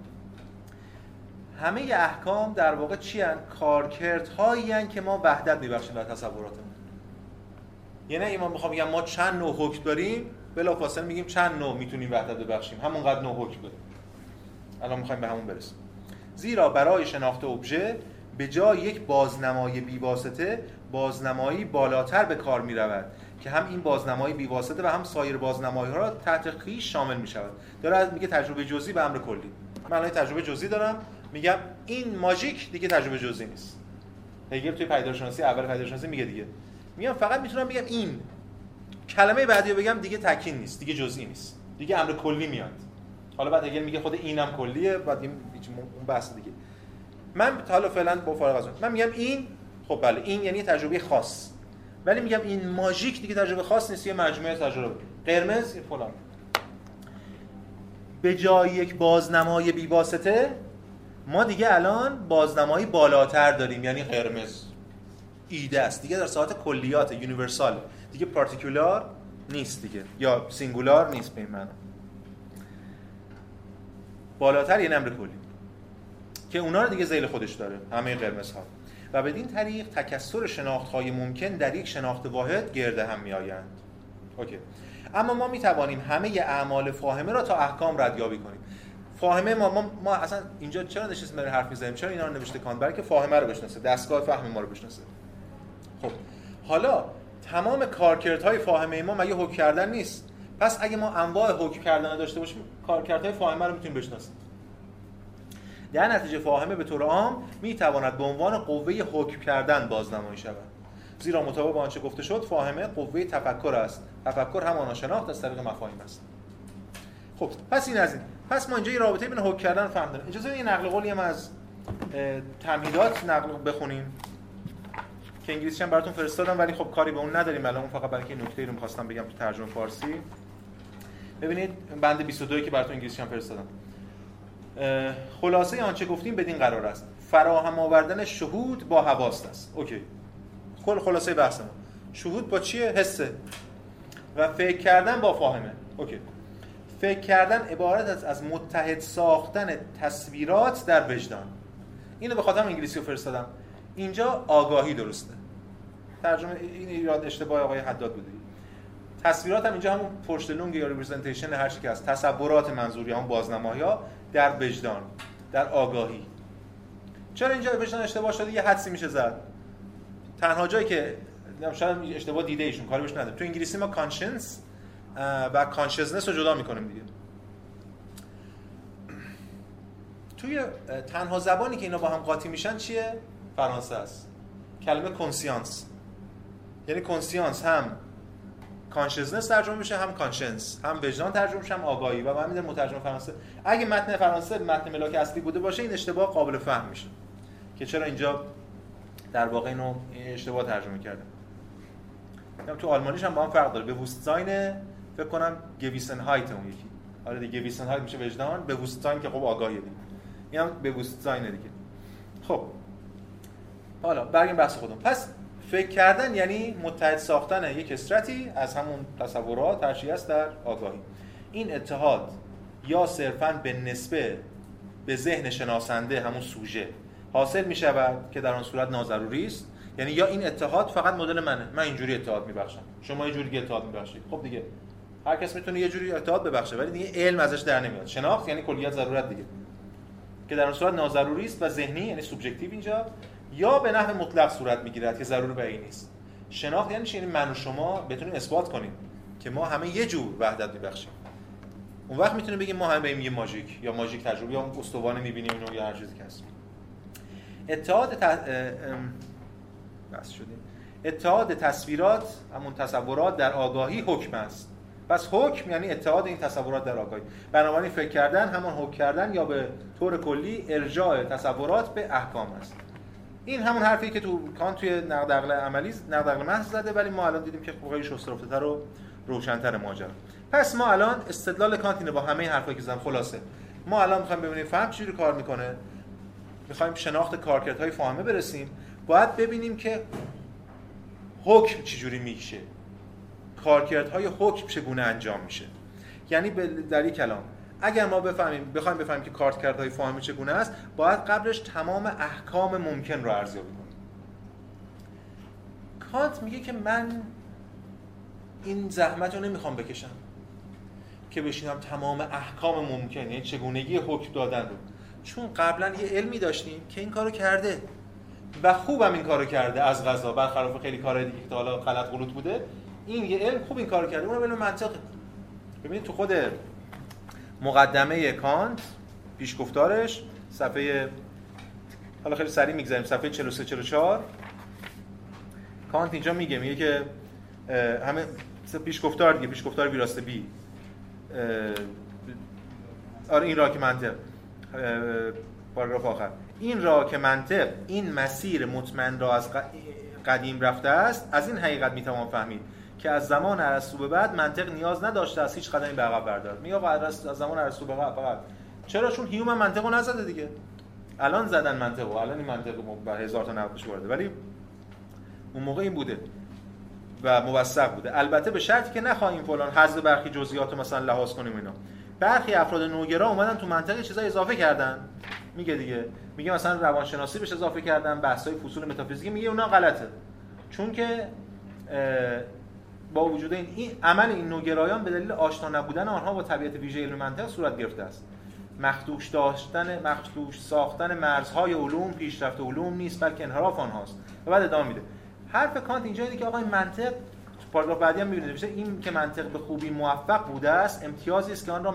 همه احکام در واقع چی هن؟ کارکردهایی که ما وحدت میبخشیم در تصوراتمون. یعنی ما می‌خوام بگم ما چند نوع حکم داریم بلافاصله میگیم چند نوع می‌تونیم وحدت ببخشیم. همونقدر نوع حکم داریم. الان می‌خوایم به همون برسیم. زیرا برای شناخت ابژه به جای یک بازنمای بیواسطه بازنمایی بالاتر به کار می رود که هم این بازنمایی بیواسطه و هم سایر بازنمایی ها را تحت خیش شامل می شود داره میگه تجربه جزئی به امر کلی. من تجربه جزئی دارم. میگم این ماژیک دیگه تجربه جزئی نیست. هگل توی پیدارشناسی اول پیدارشناسی میگه دیگه. میگم فقط می‌تونم بگم این. کلمه بعدی رو بگم دیگه تکین نیست دیگه جزئی نیست. دیگه امر کلی میاد. حالا بعد هگل میگه خود اینم کلیه بعد این اون بحث دیگه. من حالا فعلا با فارغ از اون. من میگم این خب بله این یعنی تجربه خاص. ولی میگم این ماژیک دیگه تجربه خاص نیست یه مجموعه تجربه. قرمز فلان. به جای یک بازنمای بی واسطه ما دیگه الان بازنمایی بالاتر داریم یعنی قرمز. ایده است. دیگه در ساحت کلیات universal. دیگه particular نیست دیگه. یا singular نیست به معنی. بالاتر یه امر کلی. که اونا رو دیگه زیل خودش داره همه قرمز ها و بدین طریق تکسر شناخت های ممکن در یک شناخت واحد گرده هم می آیند اوکی. اما ما می توانیم همه اعمال فاهمه را تا احکام ردیابی کنیم. فاهمه ما, ما, ما اصلا اینجا چرا نشستیم برای حرف می‌زنیم؟ چرا اینا رو نوشته کانت برای که فاهمه رو بشناسه دستگاه فهم ما رو بشناسه. خب. حالا تمام کارکردهای فاهمه ما مگه حکم کردن نیست؟ پس اگه ما انواع حکم کردن داشته باشیم کارکردهای فاهمه رو می‌تونیم بشناسیم. در نتیجه فاهمه به طور عام می‌تواند به عنوان قوه حکم کردن بازنمایی شود. زیرا مطابق با آنچه گفته شد فاهمه قوه تفکر است. تفکر همان شناخت از طریق مفاهیم است. خب پس این از این. پس ما اینجا یه رابطه بین حکم کردن فهم داریم. اجازه این نقل قولی هم از تمهیدات نقل بخونیم. که انگلیسی هم براتون فرستادم ولی خب کاری به اون نداریم الان. اون فقط برای اینکه نکته رو می‌خواستم بگم تو ترجمه فارسی. ببینید بند 22 که براتون انگلیسی هم فرستادم. خلاصه آنچه گفتیم بدین قرار است. فراهم آوردن شهود با حواست است. اوکی. کل خلاصه بحث ما شهود با چیه؟ حسه و فکر کردن با فاهمه. اوکی. فکر کردن عبارت از از متحد ساختن تصویرات در وجدان. اینو به خاطر انگلیسی رو فرستادم. اینجا آگاهی درسته. ترجمه این ایراد اشتباه آقای حداد بوده. تصورات هم اینجا همون Vorstellung یا representation هر چی که هست. تصورات منظوری هم بازنمایی ها در وجدان در آگاهی. چرا اینجا وجدان اشتباه شده؟ یه حدسی میشه زد. تنها جایی که شاید اشتباه دیده ایشون کاری بهش نداره تو انگلیسی ما conscience و consciousness رو جدا می‌کنیم دیگه. توی تنها زبانی که اینا با هم قاطی میشن چیه؟ فرانسه است. کلمه conscience یعنی conscience هم consciousness ترجمه میشه هم conscience هم وجدان ترجمه میشه هم آگاهی. و من می‌دونم مترجم فرانسه اگه متن فرانسه متن ملاک اصلی بوده باشه این اشتباه قابل فهم میشه. که چرا اینجا در واقع اینو اشتباه ترجمه کرده تو آلمانیش هم با هم فرق داره. Bewusstsein فکر کنم Gewissenheit اون یکی. آره دیگه Gewissenheit میشه وجدان Bewusstsein که خب آگاهی دیگه. این هم به وستاین دیگه. خب. حالا برگیم بحث خودم پس فکر کردن یعنی متحد ساختن یک استرتی از همون تصورات هرچی است در آگاهی. این اتحاد یا صرفا به نسبه به ذهن شناسنده همون سوژه حاصل می شود که در آن صورت ناضروری است؟ یعنی یا این اتحاد فقط مدل منه؟ من اینجوری اتحاد میبخشم. شما یه جوری اتحاد میبخشید. خب دیگه. هر کس می‌تونه یه جوری اتحاد ببخشه ولی دیگه علم ازش در نمیاد. شناخت یعنی کلیت ضرورت دیگه. که در اون صورت ناضروری است و ذهنی یعنی سوبژکتیو اینجا یا به نحو مطلق صورت می‌گیرد که ضرور به این نیست. شناخت یعنی یعنی من و شما بتونیم اثبات کنیم که ما همه یه جور وحدت میبخشیم. اون وقت می‌تونیم بگیم ما همه به یه ماژیک یا ماژیک تجربه یا استوانه می‌بینیم اینو یا هر چیزی که هست. اتحاد بس شدیم اتحاد تصویرات همون تصورات در آگاهی حکم است. پس حکم یعنی اتحاد این تصورات در آگاهی. بنابراین فکر کردن همان حکم کردن یا به طور کلی ارجاع تصورات به احکام است. این همون حرفی که تو کان توی نقد عقل عملی نقد عقل محض زده ولی ما الان دیدیم که خیلی شسترفته‌تر و روشن‌تر ماجرا. پس ما الان استدلال کانت اینه با همه حرفایی که زدم خلاصه. ما الان می‌خوایم ببینیم فهم چجوری کار می‌کنه. می‌خوایم شناخت کارکردهای فاهمه برسیم. باید ببینیم که حکم چجوری میشه. کارکردهای حکم چگونه انجام میشه. یعنی در این کلام اگر ما بفهمیم بخوایم بفهمیم که کارکردهای فاهمه چگونه است باید قبلش تمام احکام ممکن رو ارزیابی کنیم. کانت میگه که من این زحمت رو نمی‌خوام بکشم که بشینم تمام احکام ممکن یعنی چگونگی حکم دادن رو. چون قبلا یه علمی داشتیم که این کارو کرده و خوبم این کارو کرده از غذا برخلاف خیلی کارهای دیگه که حالا غلط غلط بوده. این یه علم خوب این کارو کرده اونم علم منطق ببینید تو خود مقدمه کانت پیشگفتارش صفحه حالا خیلی سریع می‌گذاریم صفحه 43 44 کانت اینجا میگه میگه که همه پیشگفتار دیگه پیشگفتار ویراسته بی آره این را که منطق. پاراگراف آخر. این را که منطق این مسیر مطمئن را از قدیم رفته است از این حقیقت می‌توان فهمید. که از زمان ارسطو به بعد منطق نیاز نداشته از هیچ قدمی به عقب بردارد میگه از زمان ارسطو به بعد فقط چرا؟ چون هیومن منطقو نزده دیگه. الان زدن منطقو. الان این منطق به هزار تا نقدش وارده ولی اون موقع این بوده و موثق بوده. البته به شرطی که نخواهیم فلان حذف برخی جزئیات مثلا لحاظ کنیم اینا. برخی افراد نوگرا اومدن تو منطقه چیزا اضافه کردن. میگه دیگه. میگه مثلا روانشناسی بهش اضافه کردن بحث‌های فصول متافیزیکی. میگه اونا غلطه. چون که با وجود این, این عمل این نوگرایان به دلیل آشنا نبودن آنها با طبیعت ویژه علم منطق صورت گرفته است. مخدوش داشتن مخدوش ساختن مرزهای علوم پیشرفت علوم نیست بلکه انحراف آنهاست. و بعد ادامه میده. حرف کانت اینجا اینه که آقا این منطق پاراگراف بعدی هم می‌بینید. این که منطق به خوبی موفق بوده است امتیازی است که آن را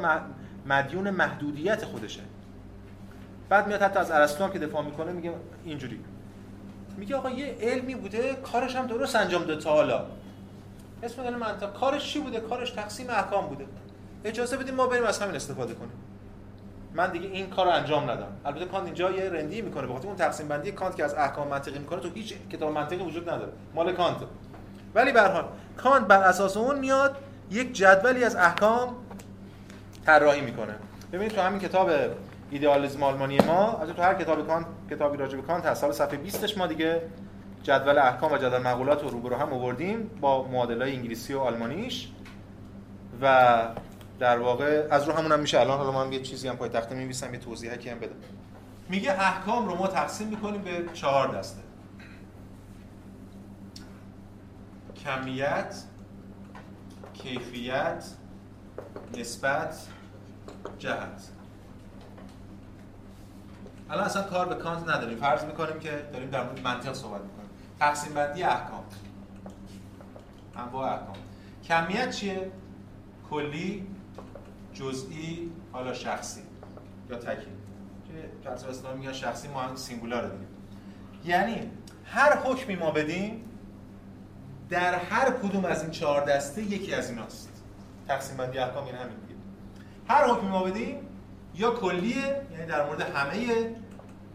مدیون محدودیت خودشه. بعد میاد حتی از ارسطو که دفاع می‌کنه میگه اینجوری. میگه آقا یه علمی بوده کارش هم درست انجام داده تا حالا. اسم علم منطق. کارش چی بوده؟ کارش تقسیم احکام بوده. اجازه بدیم ما بریم از همین استفاده کنیم. من دیگه این کار رو انجام ندم. البته کانت اینجا یه رندی می‌کنه بخاطر اون تقسیم بندی کانت که از احکام منطقی می‌کنه تو هیچ کتاب منطقی وجود نداره. مال کانت. ولی به حال کانت بر اساس اون میاد یک جدولی از احکام طراحی می‌کنه. ببینید تو همین کتاب ایدئالیسم آلمانی ما از تو هر کتاب کانت کتابی راجع به کانت هست. سال صفحه 20 ما دیگه جدول احکام و جدول مقولات رو روبرو هم آوردیم با معادلای انگلیسی و آلمانیش و در واقع از رو همون هم میشه الان. حالا من یه چیزی هم پای تخته می‌نویسم یه توضیحی هم بدم. میگه احکام رو ما تقسیم می‌کنیم به چهار دسته. کمیت کیفیت نسبت جهت. الان اصلا کار به کانت نداریم. فرض می‌کنیم که داریم در مورد منطق صحبت تقسیم بندی احکام. انواع احکام. کمیت چیه؟ کلی جزئی حالا شخصی. یا تکی. که فلسفه اسلامی میگن شخصی ما هم سینگولار دیگه یعنی هر حکمی ما بدیم در هر کدوم از این چهار دسته یکی از ایناست. تقسیم بندی احکام یعنی همین دیگه. هر حکمی ما بدیم یا کلیه یعنی در مورد همه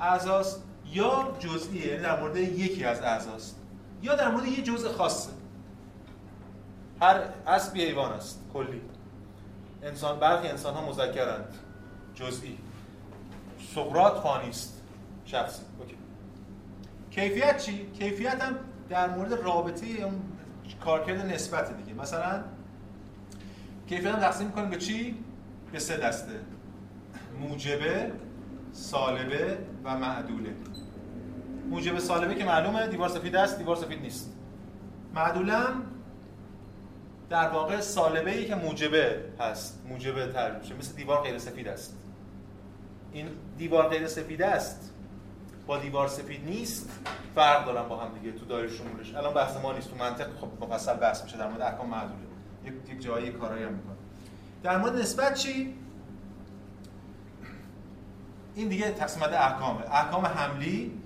اعضاست یا جزئیه یعنی در مورد یکی از اعضاست یا در مورد یه جزء خاصه. هر اسبی حیوان است کلی. انسان برخی انسان ها مذکرند. جزئی. سقراط فانی است شخصی. اوکی. کیفیت چی؟ کیفیت هم در مورد رابطه اون کارکرد نسبت دیگه. مثلا کیفیت هم تقسیم می‌کنیم به چی؟ به سه دسته. موجبه سالبه و معدوله. موجب سالبه که معلومه دیوار سفید است دیوار سفید نیست. معدولم در واقع سالبه ای که موجبه هست موجبه ترجمه میشه مثل دیوار غیر سفید است. این دیوار غیر سفید است با دیوار سفید نیست فرق دارن با هم دیگه تو دایره شمولش. الان بحث ما نیست تو منطق خب مفصل بحث میشه در مورد احکام معدوله. یک یک جایی کارایی هم می‌کنه. در مورد نسبت چی؟ این دیگه تقسیم بندی احکامه. احکام حملی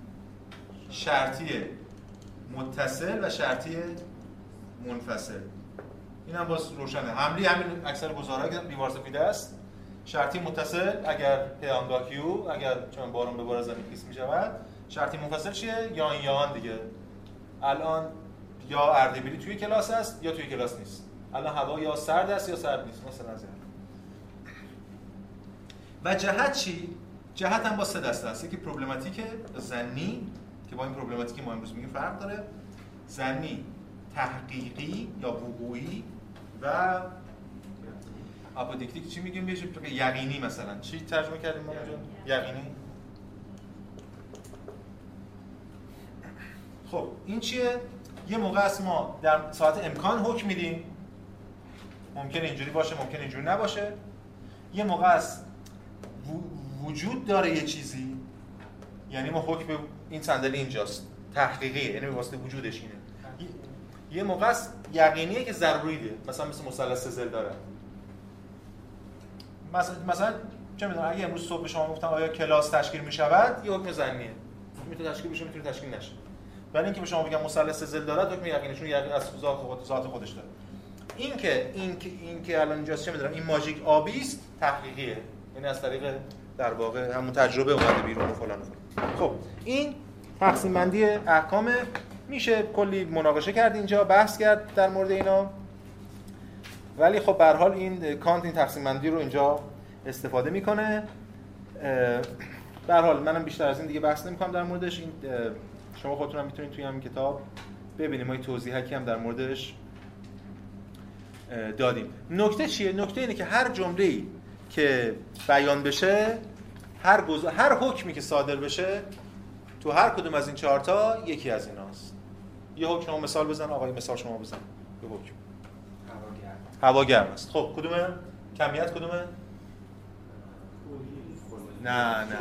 شرطی متصل و شرطی منفصل. این هم باز روشنه. حملی همین اکثر گزارهایی که دیوار سفیده است. شرطی متصل اگر پیانگاه کیو اگر چون بارون به بار زمین خیس می شود شرطی منفصل چیه؟ یا این دیگه. الان یا اردبیلی توی کلاس است یا توی کلاس نیست. الان هوا یا سرد است یا سرد نیست. مثلا از و جهت چی؟ جهت هم با سه دسته است. یکی پروبلماتیک زنی که با این پروبلماتیکی ما امروز میگیم فرق داره. زنی تحقیقی یا وقوعی و آپودیکتیک چی میگیم؟ بهش یقینی مثلا. چی ترجمه کردیم ما یقینی. خب این چیه؟ یه موقع است ما در ساعت امکان حکم میدیم. ممکن اینجوری باشه ممکن اینجوری نباشه. یه موقع است وجود داره یه چیزی. یعنی ما حکم این صندلی اینجاست. تحقیقی یعنی واسطه وجودش اینه. یه موقع است یقینیه که ضروریه. مثلا مثل مثلث زل داره. مثلا مثلا چه می‌دونم اگه امروز صبح به شما گفتم آیا کلاس تشکیل می شود یه حکم زنیه. می‌تونه تشکیل بشه می‌تونه تشکیل نشه. ولی اینکه به شما بگم مثلث زل داره حکم یقینی چون یقین از خود ذات خودش داره. این که این که این که الان اینجاست چه می‌دونم این ماژیک آبی است تحقیقیه. یعنی از طریق در واقع همون تجربه اومده بیرون و فلان خب این تقسیم بندی احکام میشه کلی مناقشه کرد اینجا بحث کرد در مورد اینا. ولی خب به حال این کانت این تقسیم بندی رو اینجا استفاده می‌کنه. به حال منم بیشتر از این دیگه بحث نمی‌کنم در موردش. این شما خودتون هم می‌تونید توی همین کتاب ببینیم. ما این توضیحاتی هم در موردش دادیم. نکته چیه؟ نکته اینه که هر جمله‌ای که بیان بشه هر گز... هر حکمی که صادر بشه تو هر کدوم از این چهارتا یکی از ایناست. یه حکم شما مثال بزن آقای مثال شما بزن. یه حکم. هوا گرم است. خب کدومه؟ کمیت کدومه؟ نه نه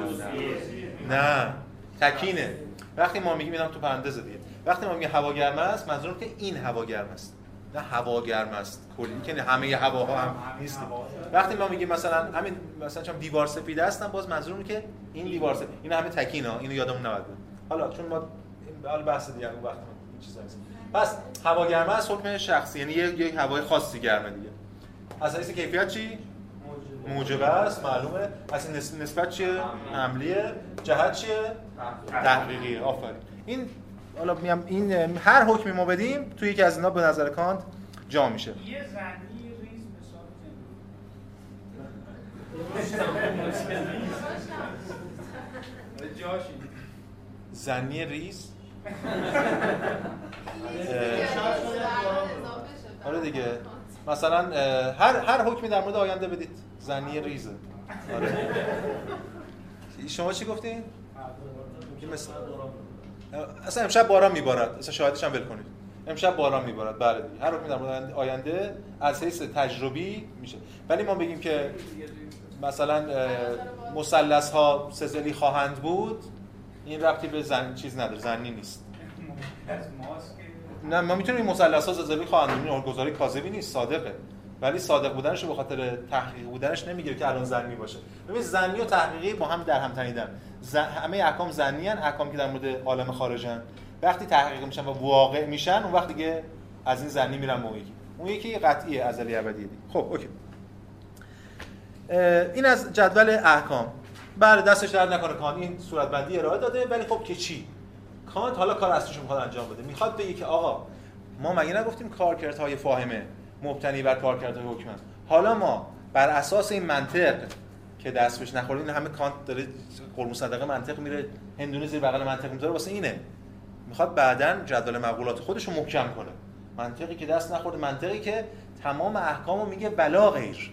نه. نه. تکینه. وقتی ما میگیم اینم تو پرانتز دیگه. وقتی ما میگیم هوا گرم است منظورم که این هوا گرم است. نه هوا گرم است. کلی. که همه هواها هم نیست. وقتی ما میگیم مثلا همین مثلا چون دیوار سفید هستن باز منظورم که این دیوار سفید. این همه تکینا اینو یادمون نباید حالا چون ما حالا بحث دیگه اون وقت این چیزا نیست. پس هوا گرم است حکم شخصی. یعنی یه, یه هوای خاصی گرمه دیگه. اساس کیفیت چی؟ موجبه است. معلومه. اصلا نسبت چیه؟ عملیه. جهت چیه؟ تحقیقی. آفرین. این حالا میام این هر حکمی ما بدیم توی یکی از اینا به نظر کانت جا میشه. یه زنی ریز ریز؟ آره دیگه. مثلا هر هر حکمی در مورد آینده بدید. زنی ریزه آره. شما چی گفتین؟ مثل اصلا امشب باران میبارد. اصلا شاهدش هم ول کنید. امشب باران میبارد. بله. دیگه هر حکمی در آینده از حیث تجربی میشه. ولی ما بگیم که مثلا مثلث ها سزلی خواهند بود. این ربطی به زن چیز نداره. زنی نیست. نه ما می‌تونیم مثلث ها زلزله خواهند بود. گزاری کاذبی نیست صادقه. ولی صادق بودنش به خاطر تحقیق بودنش نمی‌گیره که الان زنی باشه. ببین زنی و تحقیقی با هم در هم تنیدن. زن... همه احکام زنی ان احکام که در مورد عالم خارجن. وقتی تحقیق میشن و واقع میشن اون وقت دیگه از این زنی میرن اون یکی. اون یکی قطعیه ازلی ابدی. خب اوکی. این از جدول احکام. بله دستش درد نکنه. کان این صورت بندی ارائه داده ولی خب که چی؟ کانت حالا کار اصلیش می‌خواد انجام بده. می‌خواد بگه که آقا ما مگه نگفتیم کارکردهای فاهمه مبتنی بر کارکرد حکم حالا ما بر اساس این منطق که دست بهش نخورید این همه کانت داره قرمو صدقه منطق میره هندونه زیر بغل منطق می‌ذاره واسه اینه. می‌خواد بعدا جدول مقولات خودش رو محکم کنه. منطقی که دست نخورده منطقی که تمام احکامو میگه بلا غیر.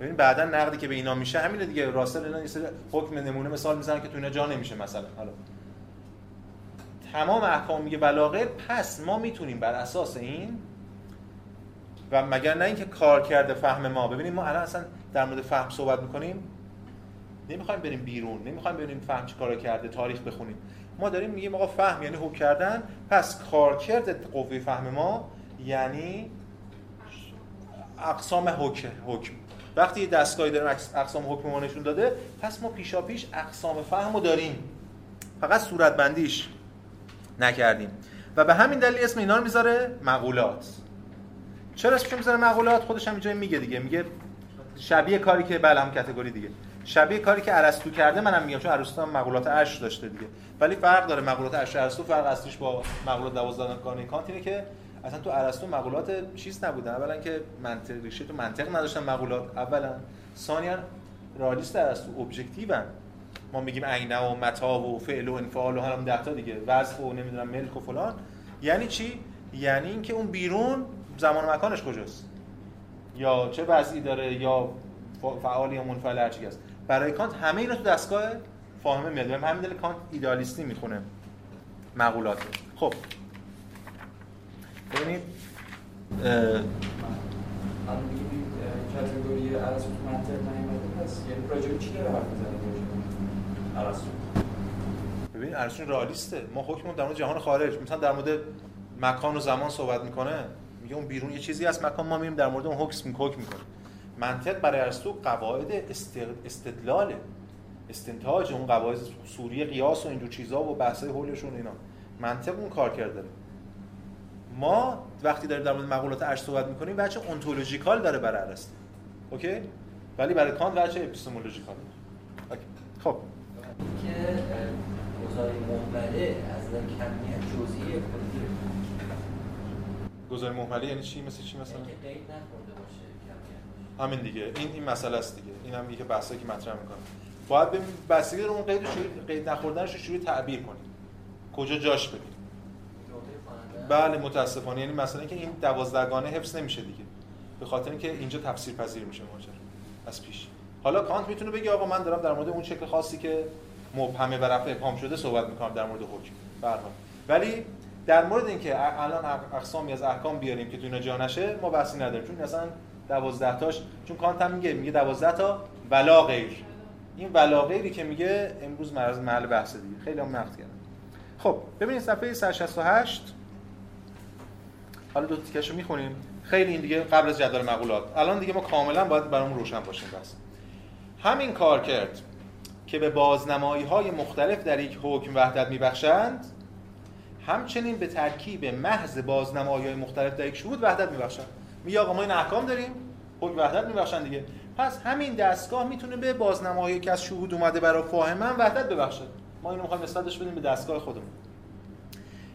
ببین بعدا نقدی که به اینا میشه همینه دیگه. راسل اینا یه سری حکم نمونه مثال می‌زنن که تو اینا جا نمیشه مثلا. حالا. تمام احکام میگه بلاغه پس ما می‌تونیم بر اساس این و مگر نه اینکه کار کرده فهم ما. ببینیم ما الان اصلا در مورد فهم صحبت می‌کنیم. نمی‌خوایم بریم بیرون نمی‌خوایم بریم فهم چه کارا کرده تاریخ بخونیم. ما داریم میگیم آقا فهم یعنی حکم کردن پس کارکرد قوه فهم ما یعنی اقسام حکم وقتی دستگاهی داره اقسام حکم ما نشون داده پس ما پیشا پیش اقسام فهم رو داریم. فقط صورت بندیش نکردیم. و به همین دلیل اسم اینا رو می‌ذاره مقولات. چرا اسمش می‌ذاره مقولات؟ خودش هم اینجا میگه دیگه میگه شبیه کاری که بله هم کاتگوری دیگه. شبیه کاری که ارسطو کرده منم میگم چون ارسطو هم مقولات اش داشته دیگه. ولی فرق داره مقولات اش ارسطو فرق اصلیش با مقولات 12 کانت اینه که اصلا تو ارسطو مقولات چیز نبودن. اولا که منطق ریشه تو منطق نداشتن مقولات. اولا ثانیا رئالیست ارسطو objective ان ما میگیم این و متی و فعل و انفعال و هم ده تا دیگه. وصف و نمی‌دونم ملک و فلان. یعنی چی؟ یعنی اینکه اون بیرون زمان و مکانش کجاست؟ یا چه وضعی داره؟ یا فعال یا منفعل هر برای کانت همه اینا تو دستگاه فاهمه میاد. همین دلیل کانت ایدالیستی می‌خونه. مقولات. خب. ببینید کاتگوری ارسطو منطق نیومده پس یعنی راجع چی داره حرف می‌زنه ارسطو؟ ببین ارسطو رئالیسته. ما حکممون در مورد جهان خارج. مثلا در مورد مکان و زمان صحبت می‌کنه میگه اون بیرون یه چیزی هست مکان ما میریم در مورد اون حکم حکم می‌کنه. منطق برای ارسطو قواعد استدلال استنتاج اون قواعد صوری قیاس و اینجور چیزا و بحثای حولشون اینا. منطق اون کار کرده. ما وقتی داریم در مورد مقولاتش صحبت می‌کنیم وجه ontological داره برای ارسطو okay؟ ولی برای کانت وجه epistemological خب. که از کمیت جزئی گزاره مهمله یعنی چی؟ مثل چی مثلا؟ نخورده باشه همین دیگه. این این مسئله است دیگه. این هم یه بحثی که مطرح می‌کنه. باید به بستگی اون قید قید نخوردنش رو شروع تعبیر کنیم. کجا جاش بدیم بله متاسفانه. یعنی مثلا اینکه این دوازدگانه حفظ نمیشه دیگه. به خاطر اینکه اینجا تفسیر پذیر میشه ماجرا. از پیش. حالا کانت می‌تونه بگه آقا من دارم در مورد اون شکل خاصی که مبهمه و رفع ابهام شده صحبت می‌کنم در مورد حکم. به ولی در مورد اینکه الان اقسامی از احکام بیاریم که تو اینا جا نشه ما بحثی نداریم. چون مثلا 12 تاش چون کانت هم میگه میگه 12 تا ولا غیر. این ولا غیری که میگه امروز مرز محل بحث دیگه. خیلی هم نقد خب ببینید صفحه 168 حالا دو تیکشو می‌خونیم. خیلی این دیگه قبل از جدول مقولات. الان دیگه ما کاملا باید برامون روشن باشیم بس. همین کار کرد که به بازنمایی های مختلف در یک حکم وحدت میبخشند. همچنین به ترکیب محض بازنمایی های مختلف در یک شهود وحدت میبخشند میگه آقا ما این احکام داریم حکم وحدت میبخشن دیگه. پس همین دستگاه می‌تونه به بازنمایی که از شهود اومده برای فاهمن وحدت ببخشه. ما اینو می‌خوایم نسبتش بدیم به دستگاه خودمون.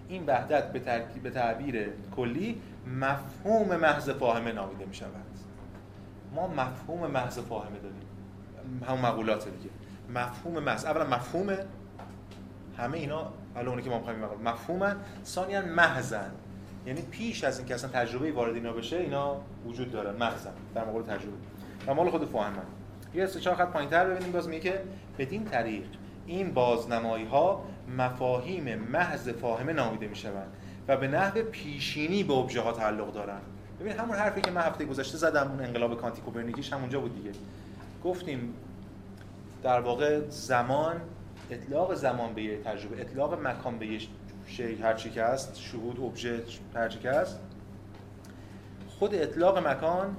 این وحدت به, ترکیب به تعبیر کلی مفهوم محض فاهمه نامیده می شود ما مفهوم محض فاهمه داریم. همون مقولات دیگه. مفهوم محض. اولا مفهوم همه اینا الان که ما می‌خوایم مفهومن؟ ثانیا محضن. یعنی پیش از اینکه اصلا تجربه وارد اینا بشه اینا وجود دارن. محضن. در مقابل تجربه. و مال خود فاهمن یه سه چهار خط پایین‌تر ببینیم. باز میگه که بدین طریق این بازنمایی ها مفاهیم محض فاهمه نامیده می‌شوند و به نحو پیشینی به ابژه ها تعلق دارن. ببین همون حرفی که من هفته گذشته زدم اون انقلاب کانتی کوپرنیکیش همونجا بود دیگه. گفتیم در واقع زمان اطلاق زمان به یه تجربه اطلاق مکان به یه شی هر چی که هست شهود ابژه هر چی که هست. خود اطلاق مکان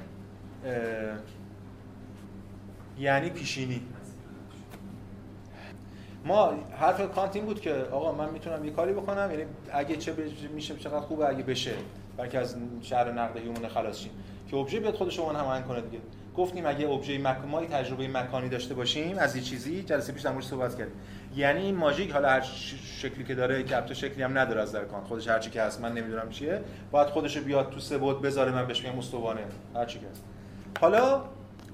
یعنی پیشینی. ما حرف کانت این بود که آقا من می‌تونم یه کاری بکنم یعنی اگه چه میشه چقدر خوبه اگه بشه. بلکه از شهر نقد هیومن خلاص شیم. که ابژه بیاد خود شما هماهنگ کنه دیگه. گفتیم اگه ابژه مکانی تجربه مکانی داشته باشیم از یه چیزی جلسه پیش در صحبت کردیم. یعنی این ماژیک حالا هر شکلی که داره کپت شکلی هم نداره از در کانت. خودش هر چی که هست من نمی‌دونم چیه. باید خودش بیاد تو سه بود بذاره من بهش میگم استوانه. هر چی که هست. حالا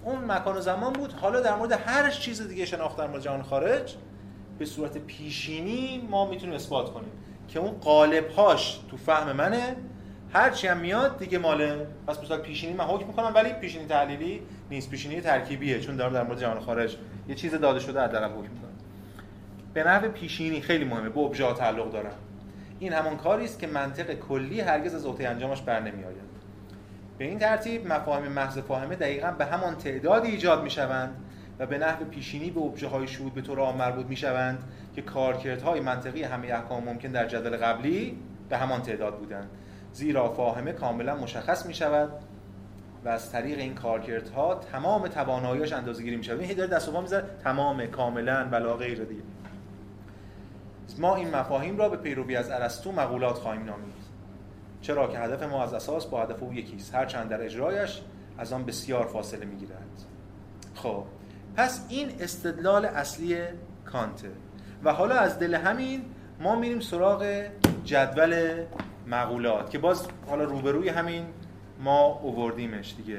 اون مکان و زمان بود. حالا در مورد هر چیز دیگه شناخت در مورد جهان خارج به صورت پیشینی ما می‌تونیم اثبات کنیم که اون قالب هاش تو فهم منه. هر چی هم میاد دیگه ماله. پس به پیشینی من حکم می‌کنم ولی پیشینی تحلیلی نیست. پیشینی ترکیبیه چون دارم در مورد جهان خارج یه چیز داده شده حداقل حکم می‌کنم. به نحو پیشینی. خیلی مهمه. به ابژه تعلق دارم. این همان کاری است که منطق کلی هرگز از عهده انجامش بر نمیآید به این ترتیب مفاهیم محض فاهمه دقیقا به همان تعدادی ایجاد می‌شوند و به نحو پیشینی به ابژه های شهود به طور عام مربوط می‌شوند که کارکردهای منطقی همه احکام ممکن در جدول قبلی به همان تعداد بودند. زیرا فاهمه کاملا مشخص می شود و از طریق این کارکردها تمام تواناییش اندازه‌گیری می شود. این داره دست و می‌ذاره تمام کاملا ولا غیر دیگه. ما این مفاهیم را به پیروی از ارسطو مقولات خواهیم نامید. چرا که هدف ما از اساس با هدف او یکیست هر چند در اجرایش از آن بسیار فاصله می‌گیرد. خب پس این استدلال اصلی کانته و حالا از دل همین ما میریم سراغ جدول مقولات که باز حالا روبروی همین ما اووردیمش دیگه.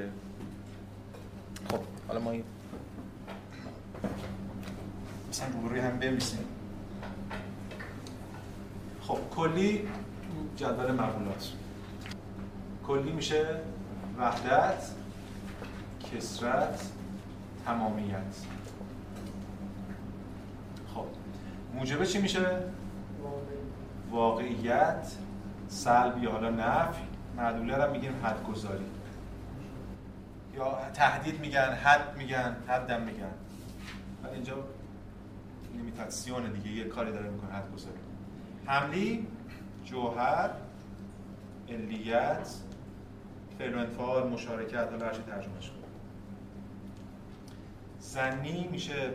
خب حالا ما این مثلا روبروی هم بمیسیم خب کلی جدول مقولات. کلی میشه وحدت کسرت تمامیت. خب موجبه چی میشه؟ واقعیت سلب یا حالا نفی معدوله رو میگیم حد گذاری یا تهدید میگن حد میگن حدم میگن. ولی اینجا لیمیتاسیون دیگه یه کاری داره می‌کنه حد گذاری حملی جوهر علیت فعل مشارکت حالا هر چی ترجمهش کنم زنی میشه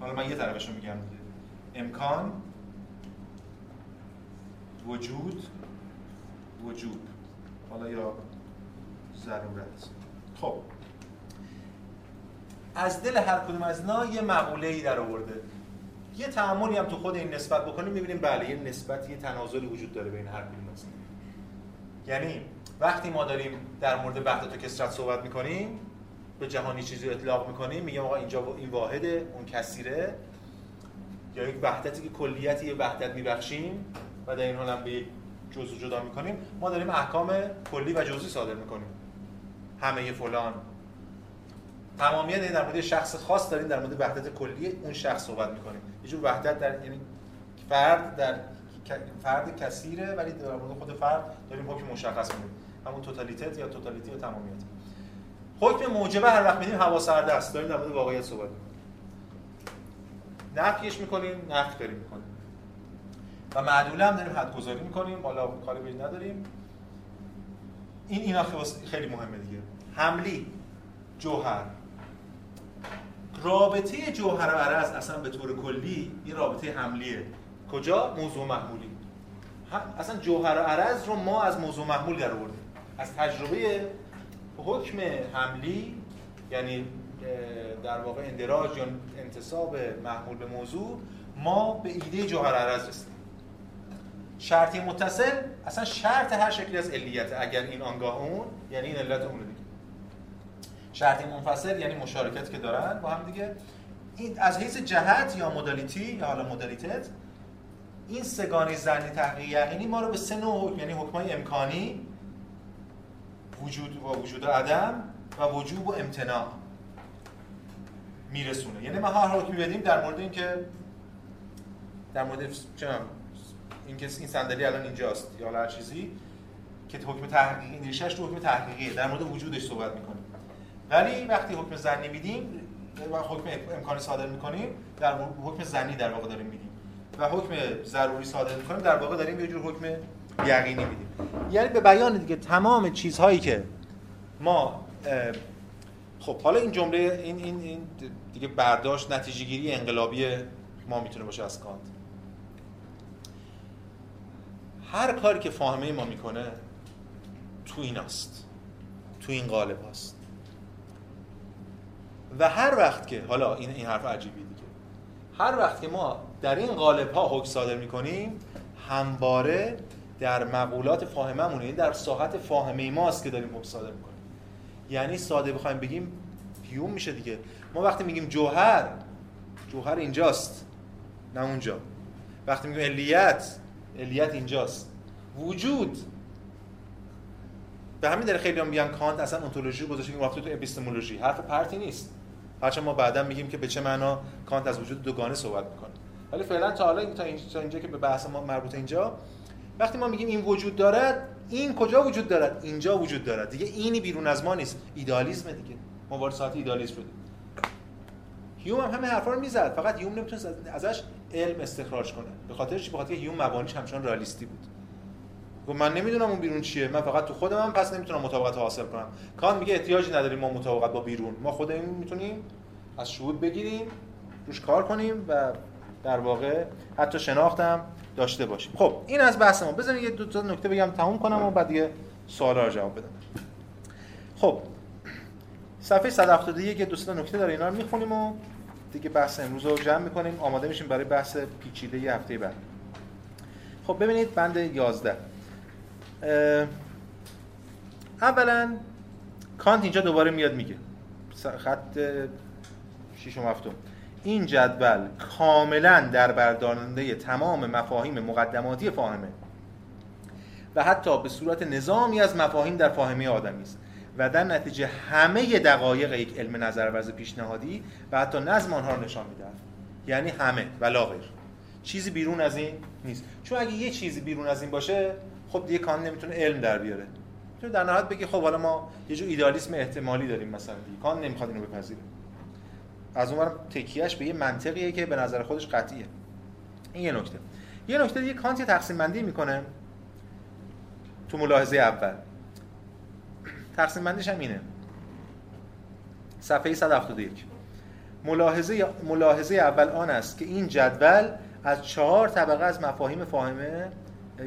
حالا من یه طرفش رو میگم امکان وجود وجوب. حالا یا ضرورت. خب. از دل هر کدوم از اینا یه مقوله ای در آورده. یه تعاملی هم تو خود این نسبت بکنیم می‌بینیم بله یه نسبت یه تنازلی وجود داره بین هر کدوم از یعنی وقتی ما داریم در مورد وحدت و کسرت صحبت می‌کنیم به جهانی چیزی اطلاق می‌کنیم میگیم آقا اینجا این واحده اون کثیره. یا یک وحدتی که کلیتی یه وحدت میبخشیم و در این حال هم به یک جزء جدا می‌کنیم ما داریم احکام کلی و جزئی صادر می‌کنیم. همه فلان تمامیت یعنی در مورد شخص خاص داریم در مورد وحدت کلی اون شخص صحبت می‌کنیم. یه جور وحدت در یعنی فرد در فرد کثیره ولی در مورد خود فرد داریم حکم مشخص میدیم همون توتالیتت یا توتالیتی و تمامیت. حکم موجبه هر وقت میدیم هوا سرده است. داریم در مورد واقعیت صحبت نفیش می‌کنیم نفی داریم می‌کنیم. و معدوله هم داریم حد گذاری می‌کنیم. بالا کاری به نداریم. این اینا خیلی مهمه دیگه. حملی جوهر. رابطه جوهر و عرض اصلا به طور کلی این رابطه حملیه. کجا؟ موضوع محمولی. اصلا جوهر و عرض رو ما از موضوع محمول در آوردیم. از تجربه حکم حملی یعنی در واقع اندراج یا انتصاب محمول به موضوع ما به ایده جوهر عرض رسیدیم. شرطی متصل اصلا شرط هر شکلی از علیت اگر این آنگاه اون یعنی این علت اون دیگه شرطی منفصل یعنی مشارکت که دارن با هم دیگه. این از حیث جهت یا مدالیتی یا حالا مدالیتت این سگانه زنی تحقیق یقینی ما رو به سه نوع یعنی حکمای امکانی وجود و وجود عدم و وجوب و امتناع میرسونه. یعنی ما هر حکمی بدیم در مورد اینکه در مورد چه این که این صندلی الان اینجاست یا هر چیزی که حکم تحقیقی ریشش تو حکم تحقیقیه. در مورد وجودش صحبت می‌کنیم. ولی وقتی حکم زنی میدیم و حکم امکانی صادر می‌کنیم در حکم زنی در واقع داریم میدیم و حکم ضروری صادر می‌کنیم در واقع داریم یه جور حکم یقینی میدیم. یعنی به بیان دیگه تمام چیزهایی که ما خب حالا این جمله این این این دیگه برداشت نتیجه گیری انقلابی ما می‌تونه باشه از کانت. هر کاری که فاهمه ما می‌کنه تو این است تو این قالب هست. و هر وقت که حالا این این حرف عجیبی دیگه. هر وقت که ما در این قالب ها حکم صادر می‌کنیم همواره در مقولات فاهممون یعنی در ساحت فاهمه ماست که داریم حکم صادر می‌کنیم. یعنی ساده بخوایم بگیم هیوم میشه دیگه. ما وقتی میگیم جوهر جوهر اینجاست نه اونجا. وقتی میگیم علیت علیت اینجاست. وجود. به همین دلیل خیلی هم میگن کانت اصلا اونتولوژی گذاشته که رفته تو اپیستمولوژی. حرف پرتی نیست. هرچند ما بعدا میگیم که به چه معنا کانت از وجود دوگانه صحبت می‌کنه. ولی فعلا تا حالا تا اینجا, که به بحث ما مربوط اینجا وقتی ما میگیم این وجود دارد این کجا وجود دارد؟ اینجا وجود دارد. دیگه اینی بیرون از ما نیست. ایدالیسم دیگه. ما وارد ساعت ایدالیسم شدیم. هیوم هم همه حرفا رو می‌زد. فقط هیوم نمی‌تونست ازش علم استخراج کنه. به خاطر چی؟ به خاطر هیوم مبانیش همچنان رئالیستی بود. گفت من نمی‌دونم اون بیرون چیه. من فقط تو خودم پس نمی‌تونم مطابقت حاصل کنم. کان میگه احتیاجی نداریم ما مطابقت با بیرون. ما خودمون می‌تونیم از شهود بگیریم روش کار کنیم و در واقع حتی شناختم داشته باشیم. خب این از بحث ما. بذارید یه دو تا نکته بگم تموم کنم و بعد دیگه سوالا رو جواب بدم. خب صفحه 171 دو تا نکته داره اینا رو می‌خونیم و دیگه بحث امروز رو جمع می‌کنیم. آماده میشیم برای بحث پیچیده ی هفته بعد. خب ببینید بند 11 اولا کانت اینجا دوباره میاد میگه. خط 6 و هفتم. این جدول کاملا در بردارنده تمام مفاهیم مقدماتی فاهمه. و حتی به صورت نظامی از مفاهیم در فاهمه آدمی است. و در نتیجه همه دقایق یک علم نظرورز پیشنهادی و حتی نظم آنها رو نشان می‌دهد یعنی همه و لاغر چیزی بیرون از این نیست. چون اگه یه چیزی بیرون از این باشه خب دیگه کان نمی‌تونه علم در بیاره. تو در نهایت بگی خب حالا ما یه جور ایدالیسم احتمالی داریم مثلا دیگه. کان نمی‌خواد اینو بپذیره. از اونورم تکیهش به یه منطقیه که به نظر خودش قطعیه. این یه نکته. یه نکته دیگه کانت تقسیم بندی می‌کنه تو ملاحظه اول. تقسیم بندیش هم اینه. صفحه 171 ملاحظه ملاحظه اول آن است که این جدول از چهار طبقه از مفاهیم فاهمه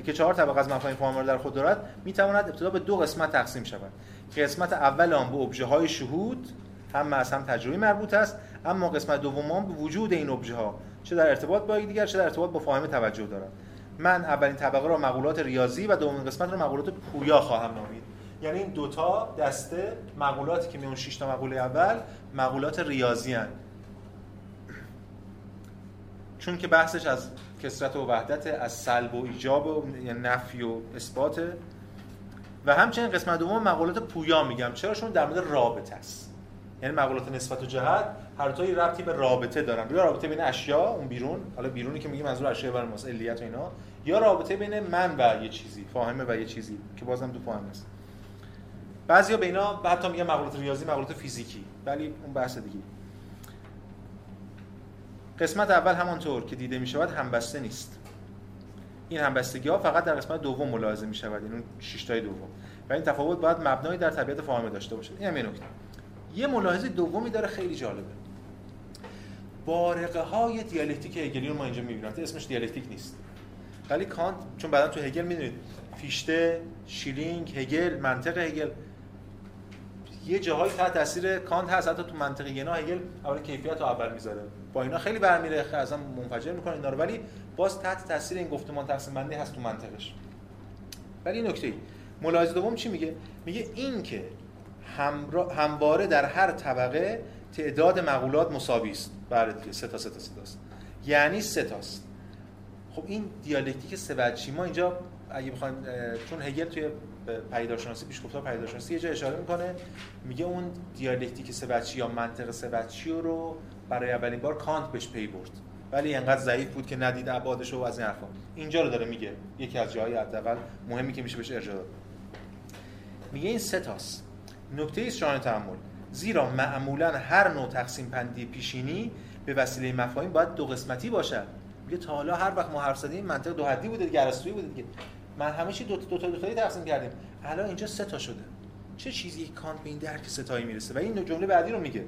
که چهار طبقه از مفاهیم فاهمه در خود دارد می تواند ابتدا به دو قسمت تقسیم شود. قسمت اول آن به ابژه های شهود هم از هم تجربی مربوط است اما قسمت دوم آن به وجود این ابژه ها چه در ارتباط با یکدیگر چه در ارتباط با فاهمه توجه دارد. من اولین طبقه را مقولات ریاضی و دومین قسمت را مقولات پویا خواهم نامید. یعنی این دوتا دسته مقولاتی که میون 6 تا مقوله اول مقولات ریاضی هن. چون که بحثش از کسرت و وحدت از سلب و ایجاب و یعنی نفی و اثبات. و همچنین قسمت دوم مقولات پویا میگم. چرا؟ چون در مورد رابطه است. یعنی مقولات نسبت و جهت هر دوی ربطی به رابطه دارن. یا رابطه بین اشیا اون بیرون حالا بیرونی که میگیم منظور اشیا برای ماست علیت و اینا یا رابطه بین من و یه چیزی فاهمه و یه چیزی که بازم تو فاهمه است. بعضیا به اینا حتی میگن مقولات ریاضی مقولات فیزیکی ولی اون بحث دیگه. قسمت اول همانطور که دیده می شود همبسته نیست. این همبستگی ها فقط در قسمت دوم ملاحظه می شود این اون شش تای دوم. و این تفاوت باید مبنایی در طبیعت فاهمه داشته باشه. این هم یه نکته. یه ملاحظه دومی داره خیلی جالبه. بارقه های دیالکتیک هگلی رو ما اینجا می‌بینیم. اسمش دیالکتیک نیست. ولی کانت چون بعدا تو هگل می‌دونید فیشته شیلینگ هگل منطق هگل. یه جاهایی تحت تاثیر کانت هست حتی تو منطق ینا هگل اول کیفیت رو اول می‌ذاره. با اینا خیلی برمیره اصلا منفجر می‌کنه اینا رو. ولی باز تحت تاثیر این گفتمان تقسیم بندی هست تو منطقش. ولی نکته ای. ملاحظه دوم چی میگه؟ میگه این که همواره در هر طبقه تعداد مقولات مساوی است. بله دیگه سه تا سه تا سه تاست. یعنی سه تاست. خب این دیالکتیک سه ما اینجا اگه بخوایم چون هگل توی پدیدارشناسی پیش گفتار پدیدارشناسی یه جا اشاره می‌کنه. میگه اون دیالکتیک سه‌وجهی یا منطق سه‌وجهی رو برای اولین بار کانت بهش پی برد. ولی انقدر ضعیف بود که ندید ابعادش و از این حرفا. اینجا رو داره میگه. یکی از جاهای حداقل مهمی که میشه بهش ارجاع داد. میگه این سه تاست. نکته است شان تحمل. زیرا معمولا هر نوع تقسیم پندی پیشینی به وسیله مفاهیم باید دو قسمتی باشد. میگه تا حالا هر وقت ما حرف زدیم منطق دو حدی بوده دیگه ارسطویی بوده دیگه. من همه چی دو تا دو تا دو تایی تقسیم کردیم. الان اینجا سه تا شده. چه چیزی کانت به این درک ستایی می‌رسه؟ و این جمله بعدی رو میگه.